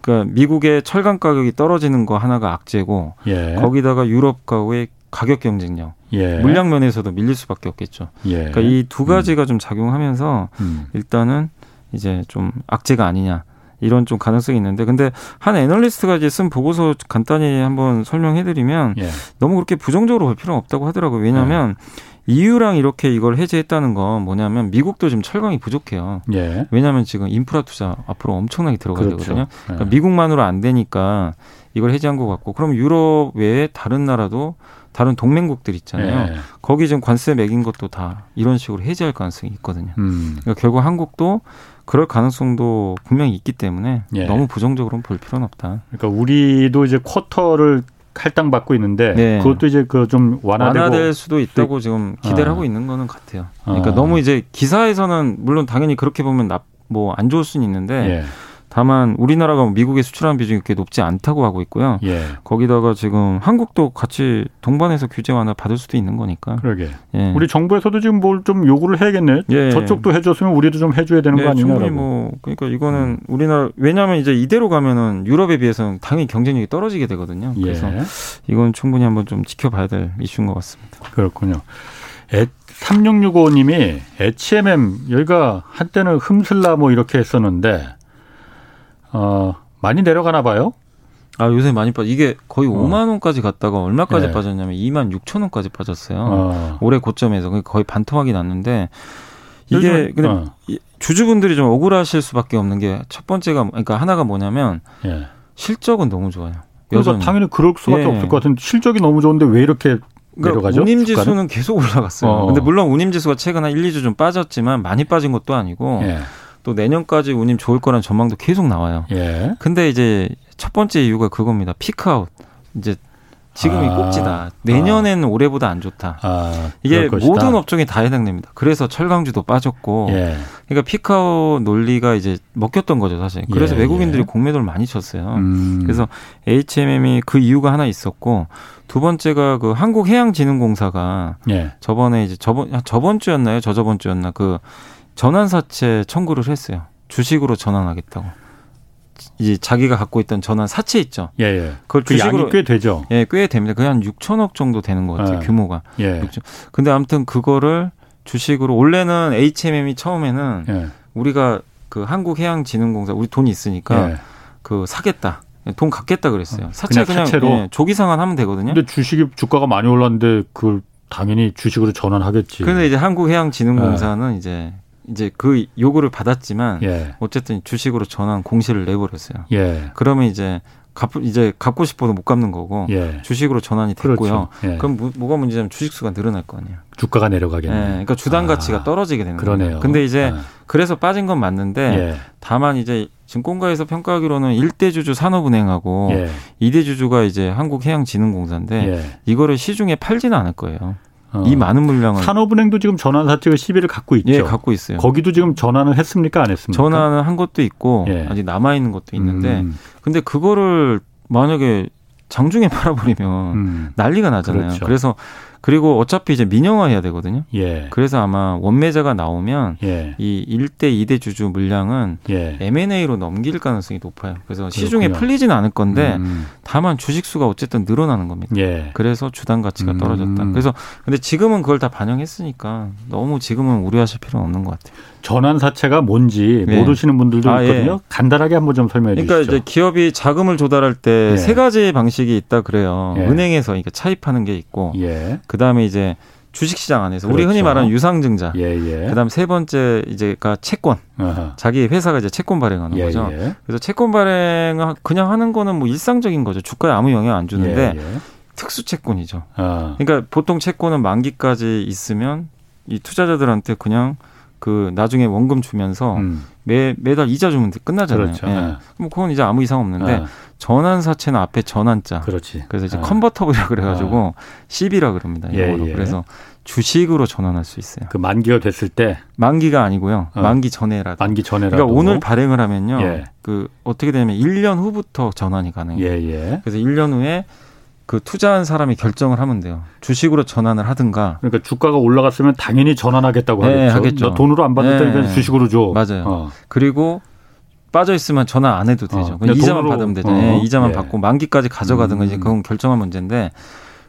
그러니까 미국의 철강 가격이 떨어지는 거 하나가 악재고 예. 거기다가 유럽과의 가격 경쟁력, 물량 면에서도 밀릴 수밖에 없겠죠. 그러니까 이 두 가지가 음. 좀 작용하면서 음. 일단은 이제 좀 악재가 아니냐. 이런 좀 가능성이 있는데 근데 한 애널리스트가 이제 쓴 보고서 간단히 한번 설명해드리면 예. 너무 그렇게 부정적으로 볼 필요는 없다고 하더라고요. 왜냐하면 예. EU랑 이렇게 이걸 해제했다는 건 뭐냐면 미국도 지금 철강이 부족해요. 예. 왜냐하면 지금 인프라 투자 앞으로 엄청나게 들어가야 그렇죠. 되거든요. 그러니까 예. 미국만으로 안 되니까 이걸 해제한 것 같고 그럼 유럽 외에 다른 나라도 다른 동맹국들 있잖아요. 예. 거기 지금 관세 매긴 것도 다 이런 식으로 해제할 가능성이 있거든요. 음. 그러니까 결국 한국도 그럴 가능성도 분명히 있기 때문에 예. 너무 부정적으로는 볼 필요는 없다. 그러니까 우리도 이제 쿼터를 할당 받고 있는데 네. 그것도 이제 그 좀 완화되고 완화될 수도 있다고 지금 기대를 어. 하고 있는 거는 같아요. 그러니까 어. 너무 이제 기사에서는 물론 당연히 그렇게 보면 뭐안 좋을 수는 있는데 예. 다만 우리나라가 미국에 수출하는 비중이 그렇게 높지 않다고 하고 있고요. 예. 거기다가 지금 한국도 같이 동반해서 규제 완화 받을 수도 있는 거니까. 그러게. 예. 우리 정부에서도 지금 뭘 좀 요구를 해야겠네. 예. 저쪽도 해줬으면 우리도 좀 해줘야 되는 거 예, 아닌가? 충분히 뭐 그러니까 이거는 음. 우리나라 왜냐하면 이제 이대로 가면은 유럽에 비해서는 당연히 경쟁력이 떨어지게 되거든요. 예. 그래서 이건 충분히 한번 좀 지켜봐야 될 이슈인 것 같습니다. 그렇군요. 3665님이 HMM 여기가 한때는 흠슬라 뭐 이렇게 했었는데 어, 많이 내려가나 봐요. 아 요새 많이 빠져 이게 거의 어. 5만 원까지 갔다가 얼마까지 네. 빠졌냐면 2만 6천 원까지 빠졌어요. 어. 올해 고점에서 거의 반토막이 났는데 이게 근데 어. 주주분들이 좀 억울하실 수밖에 없는 게 첫 번째가 그러니까 하나가 뭐냐면 예. 실적은 너무 좋아요. 그래서 당연히 그럴 수밖에 예. 없을 것 같은데 실적이 너무 좋은데 왜 이렇게 그러니까 내려가죠? 운임 지수는 계속 올라갔어요. 어. 근데 물론 운임 지수가 최근 한 1, 2주 좀 빠졌지만 많이 빠진 것도 아니고 예. 또 내년까지 운임 좋을 거란 전망도 계속 나와요. 예. 근데 이제 첫 번째 이유가 그겁니다. 피크아웃. 이제 지금이 아, 꼭지다. 내년에는 아. 올해보다 안 좋다. 아, 이게 모든 업종이 다 해당됩니다. 그래서 철강주도 빠졌고, 예. 그러니까 피카오 논리가 이제 먹혔던 거죠, 사실. 그래서 예, 외국인들이 예. 공매도를 많이 쳤어요. 음. 그래서 HMM이 그 이유가 하나 있었고, 두 번째가 그 한국해양진흥공사가 예. 저번에 이제 저번 저번 주였나요? 저저번 주였나 그 전환사채 청구를 했어요. 주식으로 전환하겠다고. 이제 자기가 갖고 있던 전환 사채 있죠. 예, 예. 그걸 그 주식으로 꽤 되죠. 예, 꽤 됩니다. 한 6천억 정도 되는 것 같아요. 예. 규모가. 예. 6천. 근데 아무튼 그거를 주식으로 원래는 HMM이 처음에는 예. 우리가 그 한국해양진흥공사 우리 돈이 있으니까 예. 그 사겠다. 돈 갖겠다 그랬어요. 사채 그냥, 그냥 예, 조기 상환하면 되거든요. 근데 주식이 주가가 많이 올랐는데 그걸 당연히 주식으로 전환하겠지. 근데 이제 한국해양진흥공사는 예. 이제 이제 그 요구를 받았지만 예. 어쨌든 주식으로 전환 공시를 내버렸어요. 예. 그러면 이제 갚 이제 갚고 싶어도 못 갚는 거고 예. 주식으로 전환이 됐고요. 그렇죠. 예. 그럼 뭐, 가 문제냐면 주식 수가 늘어날 거 아니에요. 주가가 내려가겠네. 예. 그러니까 주당 가치가 아, 떨어지게 되는 그러네요. 거예요. 근데 이제 아. 그래서 빠진 건 맞는데 예. 다만 이제 증권가에서 평가하기로는 일대 주주 산업은행하고 예. 이대 주주가 이제 한국해양진흥공사인데 예. 이거를 시중에 팔지는 않을 거예요. 어. 이 많은 물량을 산업은행도 지금 전환 사채가 시비를 갖고 있죠. 예, 갖고 있어요. 거기도 지금 전환을 했습니까, 안 했습니까? 전환을 한 것도 있고 예. 아직 남아 있는 것도 있는데, 음. 근데 그거를 만약에 장중에 팔아버리면 음. 난리가 나잖아요. 그렇죠. 그래서 그리고 어차피 이제 민영화 해야 되거든요. 예. 그래서 아마 원매자가 나오면 예. 이 1대 2대 주주 물량은 예. M&A로 넘길 가능성이 높아요. 그래서 시중에 풀리지는 않을 건데 음. 다만 주식 수가 어쨌든 늘어나는 겁니다. 예. 그래서 주당 가치가 떨어졌다. 음. 그래서 근데 지금은 그걸 다 반영했으니까 너무 지금은 우려하실 필요는 없는 것 같아요. 전환 사채가 뭔지 예. 모르시는 분들도 아, 예. 있거든요. 간단하게 한번 좀 설명해 그러니까 주시죠. 그러니까 이제 기업이 자금을 조달할 때세 예. 가지 방식이 있다 그래요. 은행에서 그러니까 차입하는 게 있고 그 다음에 이제 주식시장 안에서 그렇죠. 우리 흔히 말하는 유상증자. 예, 예. 그다음 세 번째 이제가 채권. 어허. 자기 회사가 이제 채권 발행하는 예, 거죠. 예. 그래서 채권 발행 그냥 하는 거는 뭐 일상적인 거죠. 주가에 아무 영향 안 주는데 예, 예. 특수 채권이죠. 어. 그러니까 보통 채권은 만기까지 있으면 이 투자자들한테 그냥 그 나중에 원금 주면서 음. 매 매달 이자 주면 끝나잖아요. 그렇죠. 예. 네. 그럼 그건 이제 아무 이상 없는데 네. 전환 사채는 앞에 전환자. 그렇지. 그래서 이제 네. 컨버터블이라 그래가지고 CB라 그럽니다. 예, 예. 그래서 주식으로 전환할 수 있어요. 그 만기가 됐을 때 만기가 아니고요. 어. 만기 전에라도. 만기 전에라도. 그러니까 오늘 발행을 하면요. 예. 그 어떻게 되면 1년 후부터 전환이 가능해요. 예, 예. 그래서 1년 후에 그 투자한 사람이 결정을 하면 돼요. 주식으로 전환을 하든가. 그러니까 주가가 올라갔으면 당연히 전환하겠다고 네, 하겠죠. 하겠죠. 돈으로 안 받을 네. 주식으로 줘. 맞아요. 어. 그리고 빠져 있으면 전환 안 해도 되죠. 어. 그냥 이자만 받으면 되죠. 어. 네, 이자만 예. 받고 만기까지 가져가든가 음. 이제 그건 결정한 문제인데.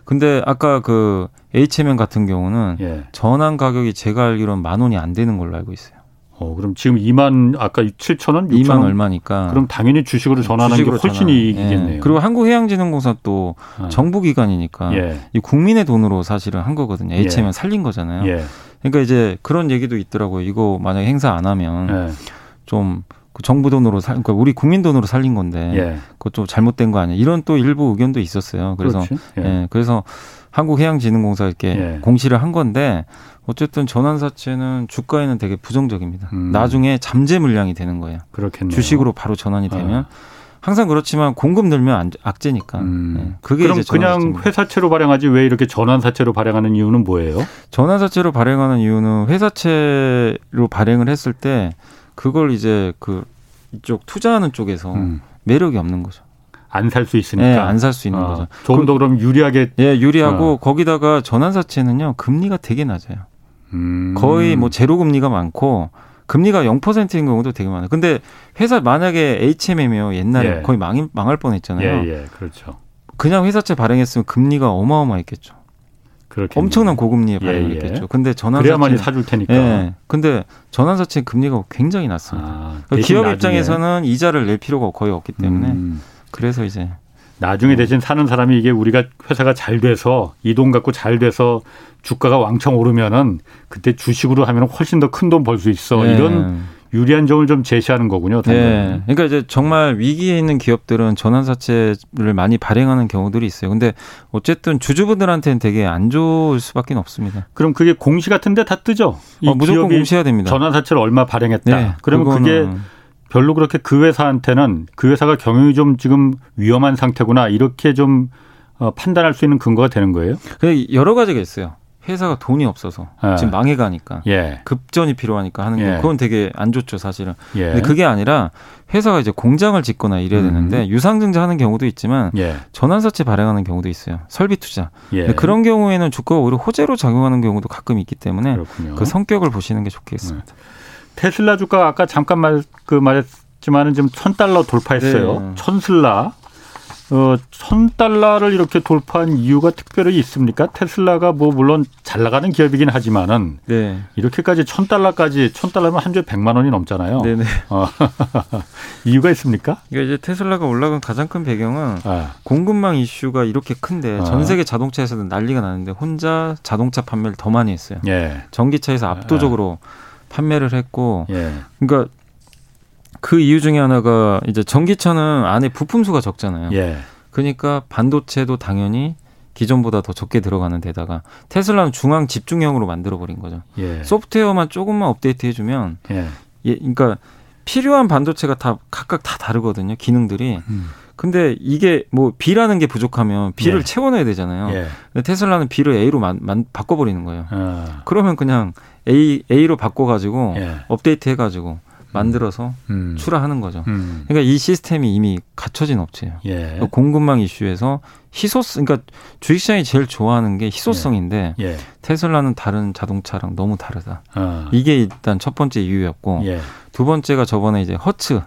근데 아까 그 H면 같은 경우는 예. 전환 가격이 제가 알기로는 만 원이 안 되는 걸로 알고 있어요. 어, 그럼 지금 2만 아까 7천 원, 6천 2만 원? 얼마니까. 그럼 당연히 주식으로 전환하는 주식으로 게 훨씬 전환. 이익이겠네요. 예. 그리고 한국해양진흥공사 또 아. 정부 기관이니까 예. 이 국민의 돈으로 사실은 한 거거든요. H면 예. 살린 거잖아요. 예. 그러니까 이제 그런 얘기도 있더라고요. 이거 만약에 행사 안 하면 예. 좀 그 정부 돈으로 살, 그러니까 우리 국민 돈으로 살린 건데 예. 그것 좀 잘못된 거 아니야? 이런 또 일부 의견도 있었어요. 그래서 예. 그래서 한국해양진흥공사 이렇게 공시를 한 건데 어쨌든 전환사채는 주가에는 되게 부정적입니다. 음. 나중에 잠재 물량이 되는 거예요. 그렇겠네요. 주식으로 바로 전환이 아. 되면 아. 항상 그렇지만 공급 늘면 악재니까. 음. 네. 그게 그럼 그냥 회사채로 발행하지 왜 이렇게 전환사채로 발행하는 이유는 뭐예요? 전환사채로 발행하는 이유는 회사채로 발행을 했을 때 그걸 이제 그 이쪽 투자하는 쪽에서 음. 매력이 없는 거죠. 안 살 수 있으니까 네, 안살 수 있는 어, 거죠. 조금 더 그럼 유리하게 예, 유리하고 어. 거기다가 전환사채는요 금리가 되게 낮아요. 음. 거의 뭐 제로 금리가 많고 금리가 0%인 경우도 되게 많아요. 근데 회사 만약에 HMM이요 옛날에 예. 거의 망, 망할 뻔 했잖아요. 예, 예, 그렇죠. 그냥 회사채 발행했으면 금리가 어마어마했겠죠. 그렇겠네요. 엄청난 고금리에 예, 발행했겠죠. 예. 근데 전환사채 그래야만이 사줄 테니까. 예. 근데 전환사채 금리가 굉장히 낮습니다. 아, 그러니까 기업 나중에. 입장에서는 이자를 낼 필요가 거의 없기 때문에 음. 그래서 이제 나중에 대신 사는 사람이 이게 우리가 회사가 잘 돼서 이 돈 갖고 잘 돼서 주가가 왕창 오르면은 그때 주식으로 하면 훨씬 더 큰 돈 벌 수 있어. 네. 이런 유리한 점을 좀 제시하는 거군요. 네. 그러니까 이제 정말 위기에 있는 기업들은 전환사채를 많이 발행하는 경우들이 있어요. 근데 어쨌든 주주분들한테는 되게 안 좋을 수밖에 없습니다. 그럼 그게 공시 같은데 다 뜨죠? 어, 무조건 공시해야 됩니다. 전환사채를 얼마 발행했다. 네. 그러면 그게 별로 그렇게 그 회사한테는 그 회사가 경영이 좀 지금 위험한 상태구나 이렇게 좀 어, 판단할 수 있는 근거가 되는 거예요? 여러 가지가 있어요. 회사가 돈이 없어서 예. 지금 망해가니까 예. 급전이 필요하니까 하는 거 예. 그건 되게 안 좋죠 사실은. 예. 근데 그게 아니라 회사가 이제 공장을 짓거나 이래야 음. 되는데 유상증자 하는 경우도 있지만 예. 전환사채 발행하는 경우도 있어요. 설비 투자. 예. 그런 경우에는 주가가 오히려 호재로 작용하는 경우도 가끔 있기 때문에 그렇군요. 그 성격을 보시는 게 좋겠습니다. 네. 테슬라 주가가 아까 잠깐 말, 그 말했지만은 지금 천 달러 돌파했어요. 네. 천 슬라. 어, 천 달러를 이렇게 돌파한 이유가 특별히 있습니까? 테슬라가 뭐 물론 잘 나가는 기업이긴 하지만은 네. 이렇게까지 천 달러까지 천 달러면 한 주에 백만 원이 넘잖아요. 네네. 어, 이유가 있습니까? 이게 이제 테슬라가 올라간 가장 큰 배경은 아. 공급망 이슈가 이렇게 큰데 아. 전 세계 자동차에서도 난리가 나는데 혼자 자동차 판매를 더 많이 했어요. 예. 전기차에서 압도적으로 아. 판매를 했고 예. 그러니까 그 이유 중에 하나가 이제 전기차는 안에 부품 수가 적잖아요. 예. 그러니까 반도체도 당연히 기존보다 더 적게 들어가는 데다가 테슬라는 중앙 집중형으로 만들어 버린 거죠. 예. 소프트웨어만 조금만 업데이트 해주면 예. 예, 그러니까 필요한 반도체가 다 각각 다 다르거든요. 기능들이. 음. 근데 이게 뭐 B라는 게 부족하면 B를 예. 채워넣어야 되잖아요. 예. 근데 테슬라는 B를 A로 만, 만, 바꿔버리는 거예요. 아. 그러면 그냥 A A로 바꿔가지고 예. 업데이트 해가지고 만들어서 음. 출하하는 거죠. 음. 그러니까 이 시스템이 이미 갖춰진 업체예요. 예. 그러니까 공급망 이슈에서 희소성, 그러니까 주식시장이 제일 좋아하는 게 희소성인데 예. 예. 테슬라는 다른 자동차랑 너무 다르다. 어. 이게 일단 첫 번째 이유였고 예. 두 번째가 저번에 이제 허츠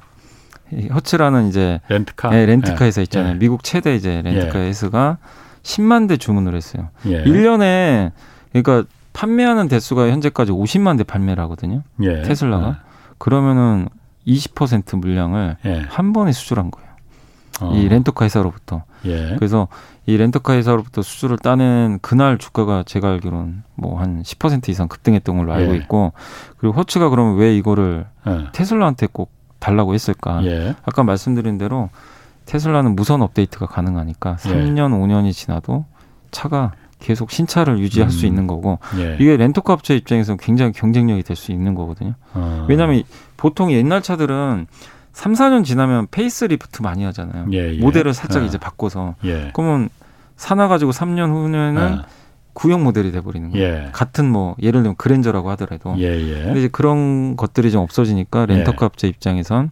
허츠라는 이제 렌트카 네, 렌트카 회사 예. 있잖아요. 예. 미국 최대 이제 렌트카 회사가 10만 대 주문을 했어요. 예. 1년에 그러니까 판매하는 대수가 현재까지 50만 대 판매를 하거든요. 예. 테슬라가. 예. 그러면은 20% 물량을 예. 한 번에 수출한 거예요. 어. 이 렌터카 회사로부터. 예. 그래서 이 렌터카 회사로부터 수주를 따낸 그날 주가가 제가 알기로는 뭐 한 10% 이상 급등했던 걸로 알고 예. 있고 그리고 허츠가 그러면 왜 이거를 예. 테슬라한테 꼭 달라고 했을까? 예. 아까 말씀드린 대로 테슬라는 무선 업데이트가 가능하니까 3년, 5년이 지나도 차가 계속 신차를 유지할 음. 수 있는 거고 예. 이게 렌터카 업체 입장에서는 굉장히 경쟁력이 될 수 있는 거거든요. 어. 왜냐하면 보통 옛날 차들은 3, 4년 지나면 페이스리프트 많이 하잖아요. 예, 예. 모델을 살짝 예. 이제 바꿔서 예. 그러면 사 놔 가지고 3년 후면은 예. 구형 모델이 돼버리는 거예요. 같은 뭐 예를 들면 그랜저라고 하더라도. 근데 이제 그런 것들이 좀 없어지니까 렌터카 업체 입장에선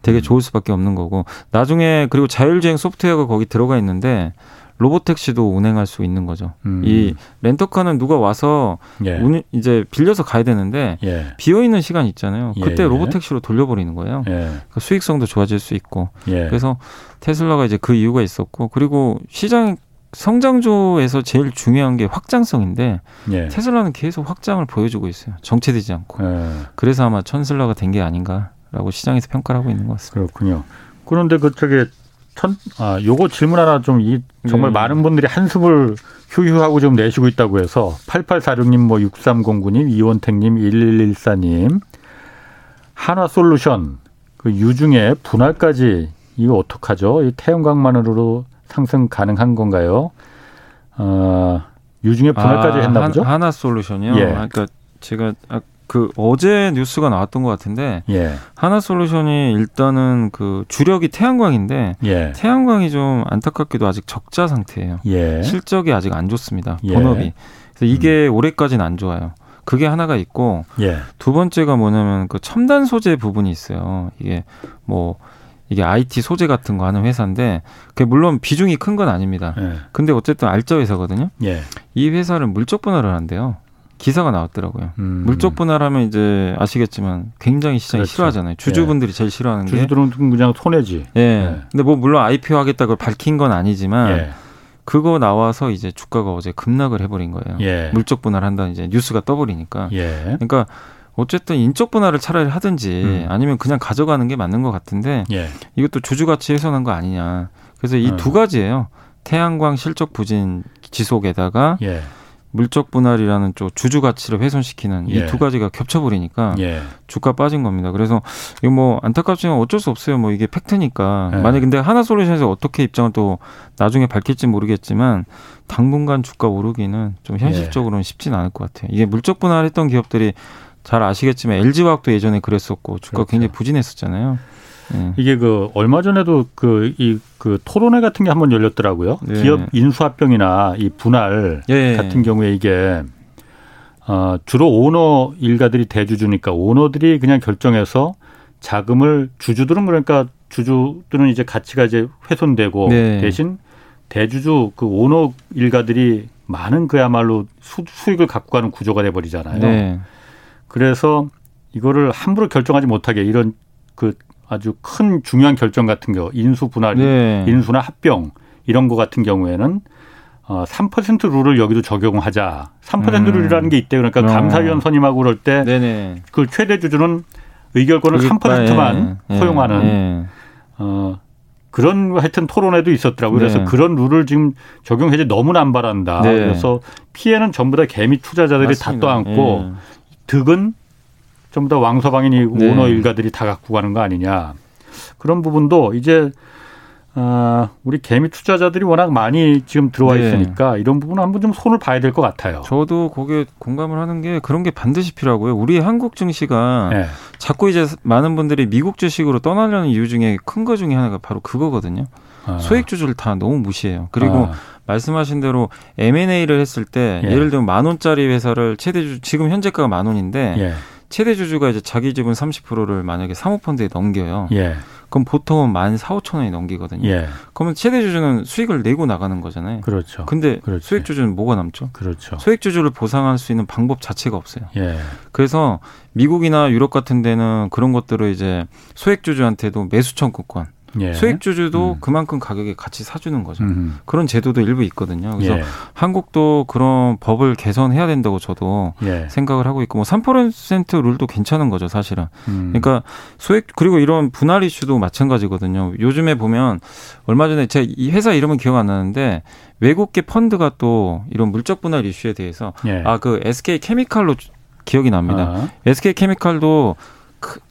되게 음. 좋을 수밖에 없는 거고 나중에 그리고 자율주행 소프트웨어가 거기 들어가 있는데 로보택시도 운행할 수 있는 거죠. 음. 이 렌터카는 누가 와서 예. 운, 이제 빌려서 가야 되는데 예. 비어 있는 시간 있잖아요. 예, 그때 예. 로보택시로 돌려버리는 거예요. 예. 그러니까 수익성도 좋아질 수 있고. 예. 그래서 테슬라가 이제 그 이유가 있었고 그리고 시장 성장조에서 제일 중요한 게 확장성인데 테슬라는 계속 확장을 보여주고 있어요. 정체되지 않고. 그래서 아마 천슬라가 된 게 아닌가라고 시장에서 평가를 하고 있는 것 같습니다. 그렇군요. 그런데 그 저기 천, 아, 요거 질문 하나 좀 이, 정말 네. 많은 분들이 한숨을 휴휴하고 좀 내쉬고 있다고 해서 8846님, 뭐 6309님, 이원택님, 1114님, 한화 솔루션, 그 유중에 분할까지 이거 어떡하죠? 이 태양광만으로 상승 가능한 건가요? 어, 유중에 분할까지 아, 했나 보죠? 한화솔루션이요? 예. 그러니까 제가 그 어제 뉴스가 나왔던 것 같은데 예. 하나솔루션이 일단은 그 주력이 태양광인데 예. 태양광이 좀 안타깝게도 아직 적자 상태예요. 예. 실적이 아직 안 좋습니다. 예. 본업이. 그래서 이게 음. 올해까지는 안 좋아요. 그게 하나가 있고 예. 두 번째가 뭐냐면 그 첨단 소재 부분이 있어요. 이게 뭐 이게 IT 소재 같은 거 하는 회사인데 그게 물론 비중이 큰 건 아닙니다. 예. 근데 어쨌든 알짜 회사거든요. 이 회사를 물적 분할을 한대요. 기사가 나왔더라고요. 음. 물적 분할하면 이제 아시겠지만 굉장히 시장이 그렇죠. 싫어하잖아요. 주주분들이 예. 제일 싫어하는 주주들은 게 주주들은 그냥 손해지. 예. 예. 근데 뭐 물론 IPO 하겠다고 밝힌 건 아니지만 예. 그거 나와서 이제 주가가 어제 급락을 해버린 거예요. 예. 물적 분할한다는 이제 뉴스가 떠버리니까. 예. 그러니까 어쨌든 인적 분할을 차라리 하든지 음. 아니면 그냥 가져가는 게 맞는 것 같은데 예. 이것도 주주 가치 훼손한 거 아니냐. 그래서 이두 어. 가지예요. 태양광 실적 부진 지속에다가 예. 물적 분할이라는 쪽 주주 가치를 훼손시키는 예. 이두 가지가 겹쳐버리니까 예. 주가 빠진 겁니다. 그래서 이거 뭐 안타깝지만 어쩔 수 없어요. 뭐 이게 팩트니까 예. 만약 근데 하나솔루션에서 어떻게 입장을 또 나중에 밝힐지 모르겠지만 당분간 주가 오르기는 좀 현실적으로는 예. 쉽지는 않을 것 같아요. 이게 물적 분할했던 기업들이 잘 아시겠지만 LG화학도 예전에 그랬었고 주가 그렇죠. 굉장히 부진했었잖아요. 네. 이게 그 얼마 전에도 그 이그 그 토론회 같은 게 한번 열렸더라고요. 네. 기업 인수합병이나 이 분할 네. 같은 경우에 이게 어 주로 오너 일가들이 대주주니까 오너들이 그냥 결정해서 자금을 주주들은 그러니까 주주들은 이제 가치가 이제 훼손되고 네. 대신 대주주 그 오너 일가들이 많은 그야말로 수, 수익을 갖고 가는 구조가 돼 버리잖아요. 네. 그래서 이거를 함부로 결정하지 못하게 이런 그 아주 큰 중요한 결정 같은 거 인수 분할, 네. 인수나 합병 이런 거 같은 경우에는 어, 3% 룰을 여기도 적용하자. 3% 음. 룰이라는 게 있대. 그러니까 어. 감사위원 선임하고 그럴 때 그 최대 주주는 의결권을 3%만 네. 소용하는 네. 어, 그런 하여튼 토론회도 있었더라고요. 그래서 네. 그런 룰을 지금 적용해지 너무 남발한다. 네. 그래서 피해는 전부 다 개미 투자자들이 맞습니다. 다 떠안고 네. 득은 전부 다 왕서방이니 네. 오너 일가들이 다 갖고 가는 거 아니냐. 그런 부분도 이제 아, 우리 개미 투자자들이 워낙 많이 지금 들어와 네. 있으니까 이런 부분은 한번 좀 손을 봐야 될 것 같아요. 저도 거기에 공감을 하는 게 그런 게 반드시 필요하고요. 우리 한국 증시가 네. 자꾸 이제 많은 분들이 미국 주식으로 떠나려는 이유 중에 큰 거 중에 하나가 바로 그거거든요. 아. 소액 주주를 다 너무 무시해요. 그리고 아. 말씀하신 대로 M&A를 했을 때 예. 를 들면 만 원짜리 회사를 최대 주 지금 현재가가 만 원인데 예. 최대 주주가 이제 자기 지분 30%를 만약에 사모펀드에 넘겨요. 예. 그럼 보통은 만 4, 5천 원이 넘기거든요. 예. 그러면 최대 주주는 수익을 내고 나가는 거잖아요. 그렇죠. 근데 그렇지. 수익 주주는 뭐가 남죠? 그렇죠. 수익 주주를 보상할 수 있는 방법 자체가 없어요. 예. 그래서 미국이나 유럽 같은 데는 그런 것들을 이제 소액 주주한테도 매수 청구권 예. 소액주주도 음. 그만큼 가격에 같이 사주는 거죠. 음. 그런 제도도 일부 있거든요. 그래서 예. 한국도 그런 법을 개선해야 된다고 저도 예. 생각을 하고 있고 뭐 3% 룰도 괜찮은 거죠, 사실은. 음. 그러니까 소액 그리고 이런 분할 이슈도 마찬가지거든요. 요즘에 보면 얼마 전에 제가 이 회사 이름은 기억 안 나는데 외국계 펀드가 또 이런 물적 분할 이슈에 대해서 예. 아그 SK 케미칼로 기억이 납니다. 아. SK 케미칼도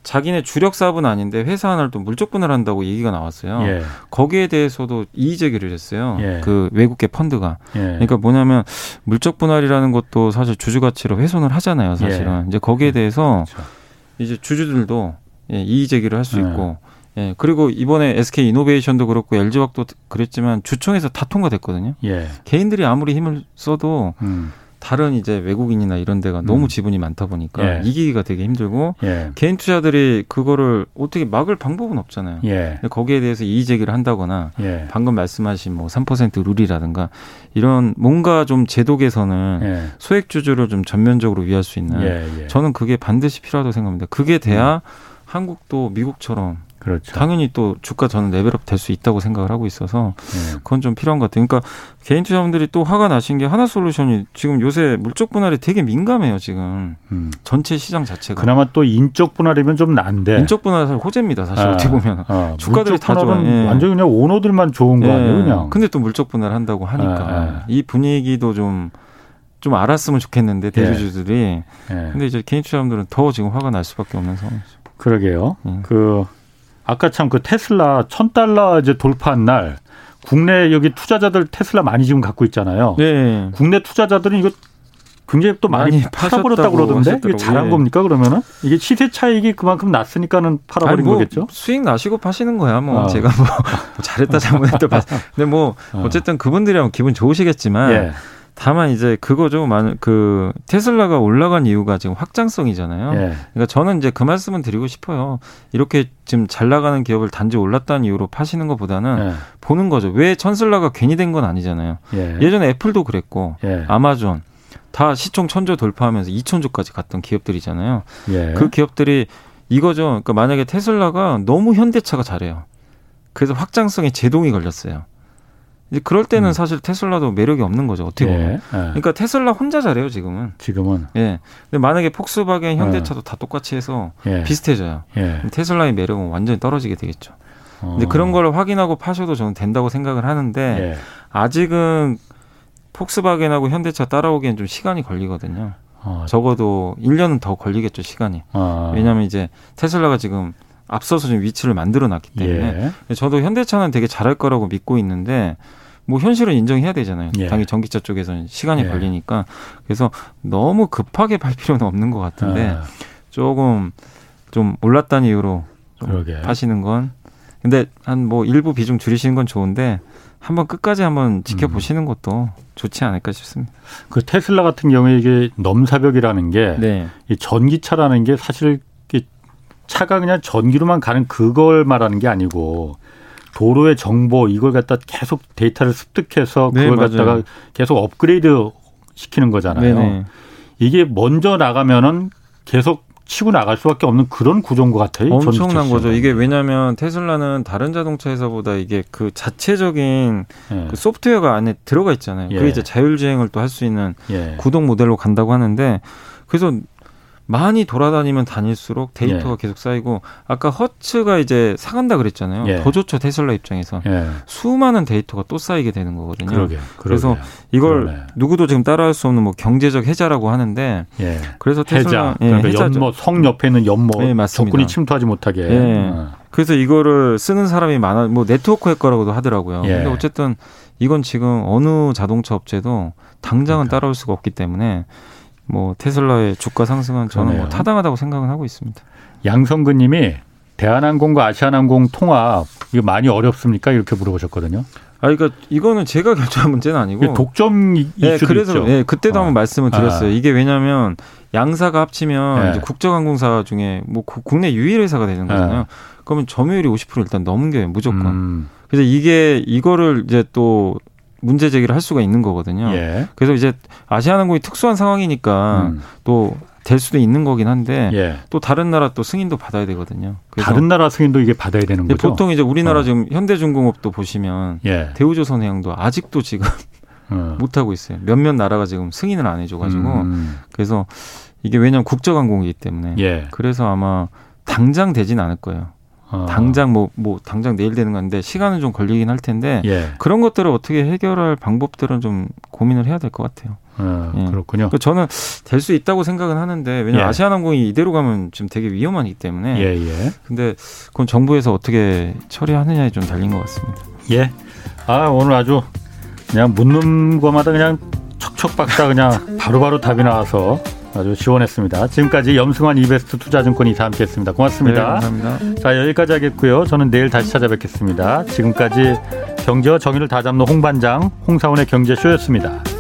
자기네 주력 사업은 아닌데 회사 하나를 또 물적 분할 한다고 얘기가 나왔어요. 예. 거기에 대해서도 이의 제기를 했어요. 예. 그 외국계 펀드가. 예. 그러니까 뭐냐면 물적 분할이라는 것도 사실 주주 가치로 훼손을 하잖아요. 사실은 예. 이제 거기에 대해서 그렇죠. 이제 주주들도 예, 이의 제기를 할수 예. 있고. 예, 그리고 이번에 SK 이노베이션도 그렇고 LG화학도 그랬지만 주총에서 다 통과됐거든요. 개인들이 아무리 힘을 써도 음. 다른 이제 외국인이나 이런 데가 음. 너무 지분이 많다 보니까 예. 이기기가 되게 힘들고 예. 개인 투자들이 그거를 어떻게 막을 방법은 없잖아요. 예. 거기에 대해서 이의 제기를 한다거나 예. 방금 말씀하신 뭐 3% 룰이라든가 이런 뭔가 좀 제도 개선을 예. 소액 주주를 좀 전면적으로 위할 수 있는 예, 저는 그게 반드시 필요하다고 생각합니다. 그게 돼야 음. 한국도 미국처럼 그렇죠. 당연히 또 주가 저는 레벨업 될 수 있다고 생각을 하고 있어서 네. 그건 좀 필요한 것 같아요. 그러니까 개인 투자분들이 또 화가 나신 게 하나솔루션이 지금 요새 물적 분할이 되게 민감해요. 지금 음. 전체 시장 자체가. 그나마 또 인적 분할이면 좀 난데. 인적 분할 사실 호재입니다. 사실 아, 어떻게 보면 아, 주가들이 다 좋아요. 예. 완전 그냥 오너들만 좋은 거 예. 아니에요, 그냥. 근데 또 물적 분할 한다고 하니까 아, 아. 이 분위기도 좀. 좀 알았으면 좋겠는데 예. 대주주들이 예. 근데 이제 개인 투자분들은 더 지금 화가 날 수밖에 없는 상황이죠. 그러게요. 예. 그 아까 참 그 테슬라 천 달러 이제 돌파한 날 국내 여기 투자자들 테슬라 많이 지금 갖고 있잖아요. 네. 국내 투자자들은 이거 굉장히 또 많이, 많이 팔아버렸다고 그러던데 하셨더라고요. 이게 잘한 예. 겁니까 그러면은 이게 시세 차익이 그만큼 났으니까는 팔아버린 뭐 거겠죠? 수익 나시고 파시는 거야 뭐 어. 제가 뭐, 뭐 잘했다 잘못했다 근데 뭐 어. 어쨌든 그분들이랑 기분 좋으시겠지만 예. 다만 이제 그거죠. 많은 그 테슬라가 올라간 이유가 지금 확장성이잖아요. 예. 그러니까 저는 이제 그 말씀은 드리고 싶어요. 이렇게 지금 잘 나가는 기업을 단지 올랐다는 이유로 파시는 것보다는 예. 보는 거죠. 왜 천슬라가 괜히 된 건 아니잖아요. 예. 전에 애플도 그랬고 예. 아마존 다 시총 천조 돌파하면서 이천조까지 갔던 기업들이잖아요. 예. 그 기업들이 이거죠. 그러니까 만약에 테슬라가 너무 현대차가 잘해요. 그래서 확장성에 제동이 걸렸어요. 이제 그럴 때는 음. 사실 테슬라도 매력이 없는 거죠. 어떻게 보면. 예, 예. 그러니까 테슬라 혼자 잘해요, 지금은. 지금은. 예. 근데 만약에 폭스바겐, 현대차도 예. 다 똑같이 해서 예. 비슷해져요. 예. 테슬라의 매력은 완전히 떨어지게 되겠죠. 어. 근데 그런 걸 확인하고 파셔도 저는 된다고 생각을 하는데 예. 아직은 폭스바겐하고 현대차 따라오기엔 좀 시간이 걸리거든요. 어. 적어도 1년은 더 걸리겠죠, 시간이. 어. 왜냐하면 이제 테슬라가 지금 앞서서 좀 위치를 만들어 놨기 때문에 예. 저도 현대차는 되게 잘할 거라고 믿고 있는데 뭐 현실은 인정해야 되잖아요. 예. 당연히 전기차 쪽에서는 시간이 예. 걸리니까 그래서 너무 급하게 팔 필요는 없는 것 같은데 아. 조금 좀 올랐다는 이유로 좀 파시는 건 근데 한 뭐 일부 비중 줄이시는 건 좋은데 한번 끝까지 한번 지켜보시는 음. 것도 좋지 않을까 싶습니다. 그 테슬라 같은 경우에 이게 넘사벽이라는 게 네. 이 전기차라는 게 사실 차가 그냥 전기로만 가는 그걸 말하는 게 아니고 도로의 정보 이걸 갖다 계속 데이터를 습득해서 네, 그걸 네, 갖다가 계속 업그레이드 시키는 거잖아요. 네네. 이게 먼저 나가면은 계속 치고 나갈 수밖에 없는 그런 구조인 것 같아요. 엄청난 거죠. 이게 왜냐하면 테슬라는 다른 자동차 회사보다 이게 그 자체적인 예. 그 소프트웨어가 안에 들어가 있잖아요. 예. 그게 이제 자율주행을 또 할 수 있는 예. 구동 모델로 간다고 하는데 그래서 많이 돌아다니면 다닐수록 데이터가 예. 계속 쌓이고 아까 허츠가 이제 사간다 그랬잖아요. 예. 더 좋죠 테슬라 입장에서 예. 수많은 데이터가 또 쌓이게 되는 거거든요. 그러게, 그래서 이걸 그러네. 누구도 지금 따라할 수 없는 뭐 경제적 해자라고 하는데 예. 그래서 테슬라 해자. 그러니까 연모 성 옆에 있는 연모 네, 적군이 침투하지 못하게. 예. 어. 그래서 이거를 쓰는 사람이 많아 뭐 네트워크 해커라고도 하더라고요. 예. 근데 어쨌든 이건 지금 어느 자동차 업체도 당장은 그러니까. 따라올 수가 없기 때문에 뭐 테슬라의 주가 상승은 저는 뭐 그러네요. 뭐 타당하다고 생각은 하고 있습니다. 양성근 님이 대한항공과 아시아나항공 통합 이거 많이 어렵습니까? 이렇게 물어보셨거든요. 아, 그러니까 이거는 제가 결정한 문제는 아니고 독점 이슈도 네, 그래서 있죠. 네, 그때도 어. 한번 말씀을 드렸어요. 아. 이게 왜냐하면 양사가 합치면 네. 이제 국적항공사 중에 뭐 국내 유일 회사가 되는 거잖아요. 네. 그러면 점유율이 50% 일단 넘겨요 무조건. 음. 그래서 이게 이거를 이제 또 문제 제기를 할 수가 있는 거거든요. 예. 그래서 이제 아시아항공이 특수한 상황이니까 음. 또될 수도 있는 거긴 한데 예. 또 다른 나라 또 승인도 받아야 되거든요. 다른 나라 승인도 이게 받아야 되는 거죠. 보통 이제 우리나라 어. 지금 현대중공업도 보시면 예. 대우조선해양도 아직도 지금 어. 못 하고 있어요. 몇몇 나라가 지금 승인을 안 해줘가지고 음. 그래서 이게 왜냐하면 국적항공이기 때문에 예. 그래서 아마 당장 되진 않을 거예요. 어. 당장 뭐, 뭐, 당장 내일 되는 건데 시간은 좀 걸리긴 할 텐데 예. 그런 것들을 어떻게 해결할 방법들은 좀 고민을 해야 될 것 같아요. 어, 예. 그렇군요. 그러니까 저는 될 수 있다고 생각은 하는데 왜냐면 예. 아시아나항공이 이대로 가면 지금 되게 위험하기 때문에. 예, 예. 근데 그건 정부에서 어떻게 처리하느냐에 좀 달린 것 같습니다. 예. 아 오늘 아주 그냥 묻는 거마다 그냥 척척 박사 그냥 바로바로 바로 답이 나와서 아주 시원했습니다. 지금까지 염승환 이베스트 투자증권 이사 함께했습니다. 고맙습니다. 네, 감사합니다. 자 여기까지 하겠고요. 저는 내일 다시 찾아뵙겠습니다. 지금까지 경제와 정의를 다잡는 홍반장 홍사원의 경제쇼였습니다.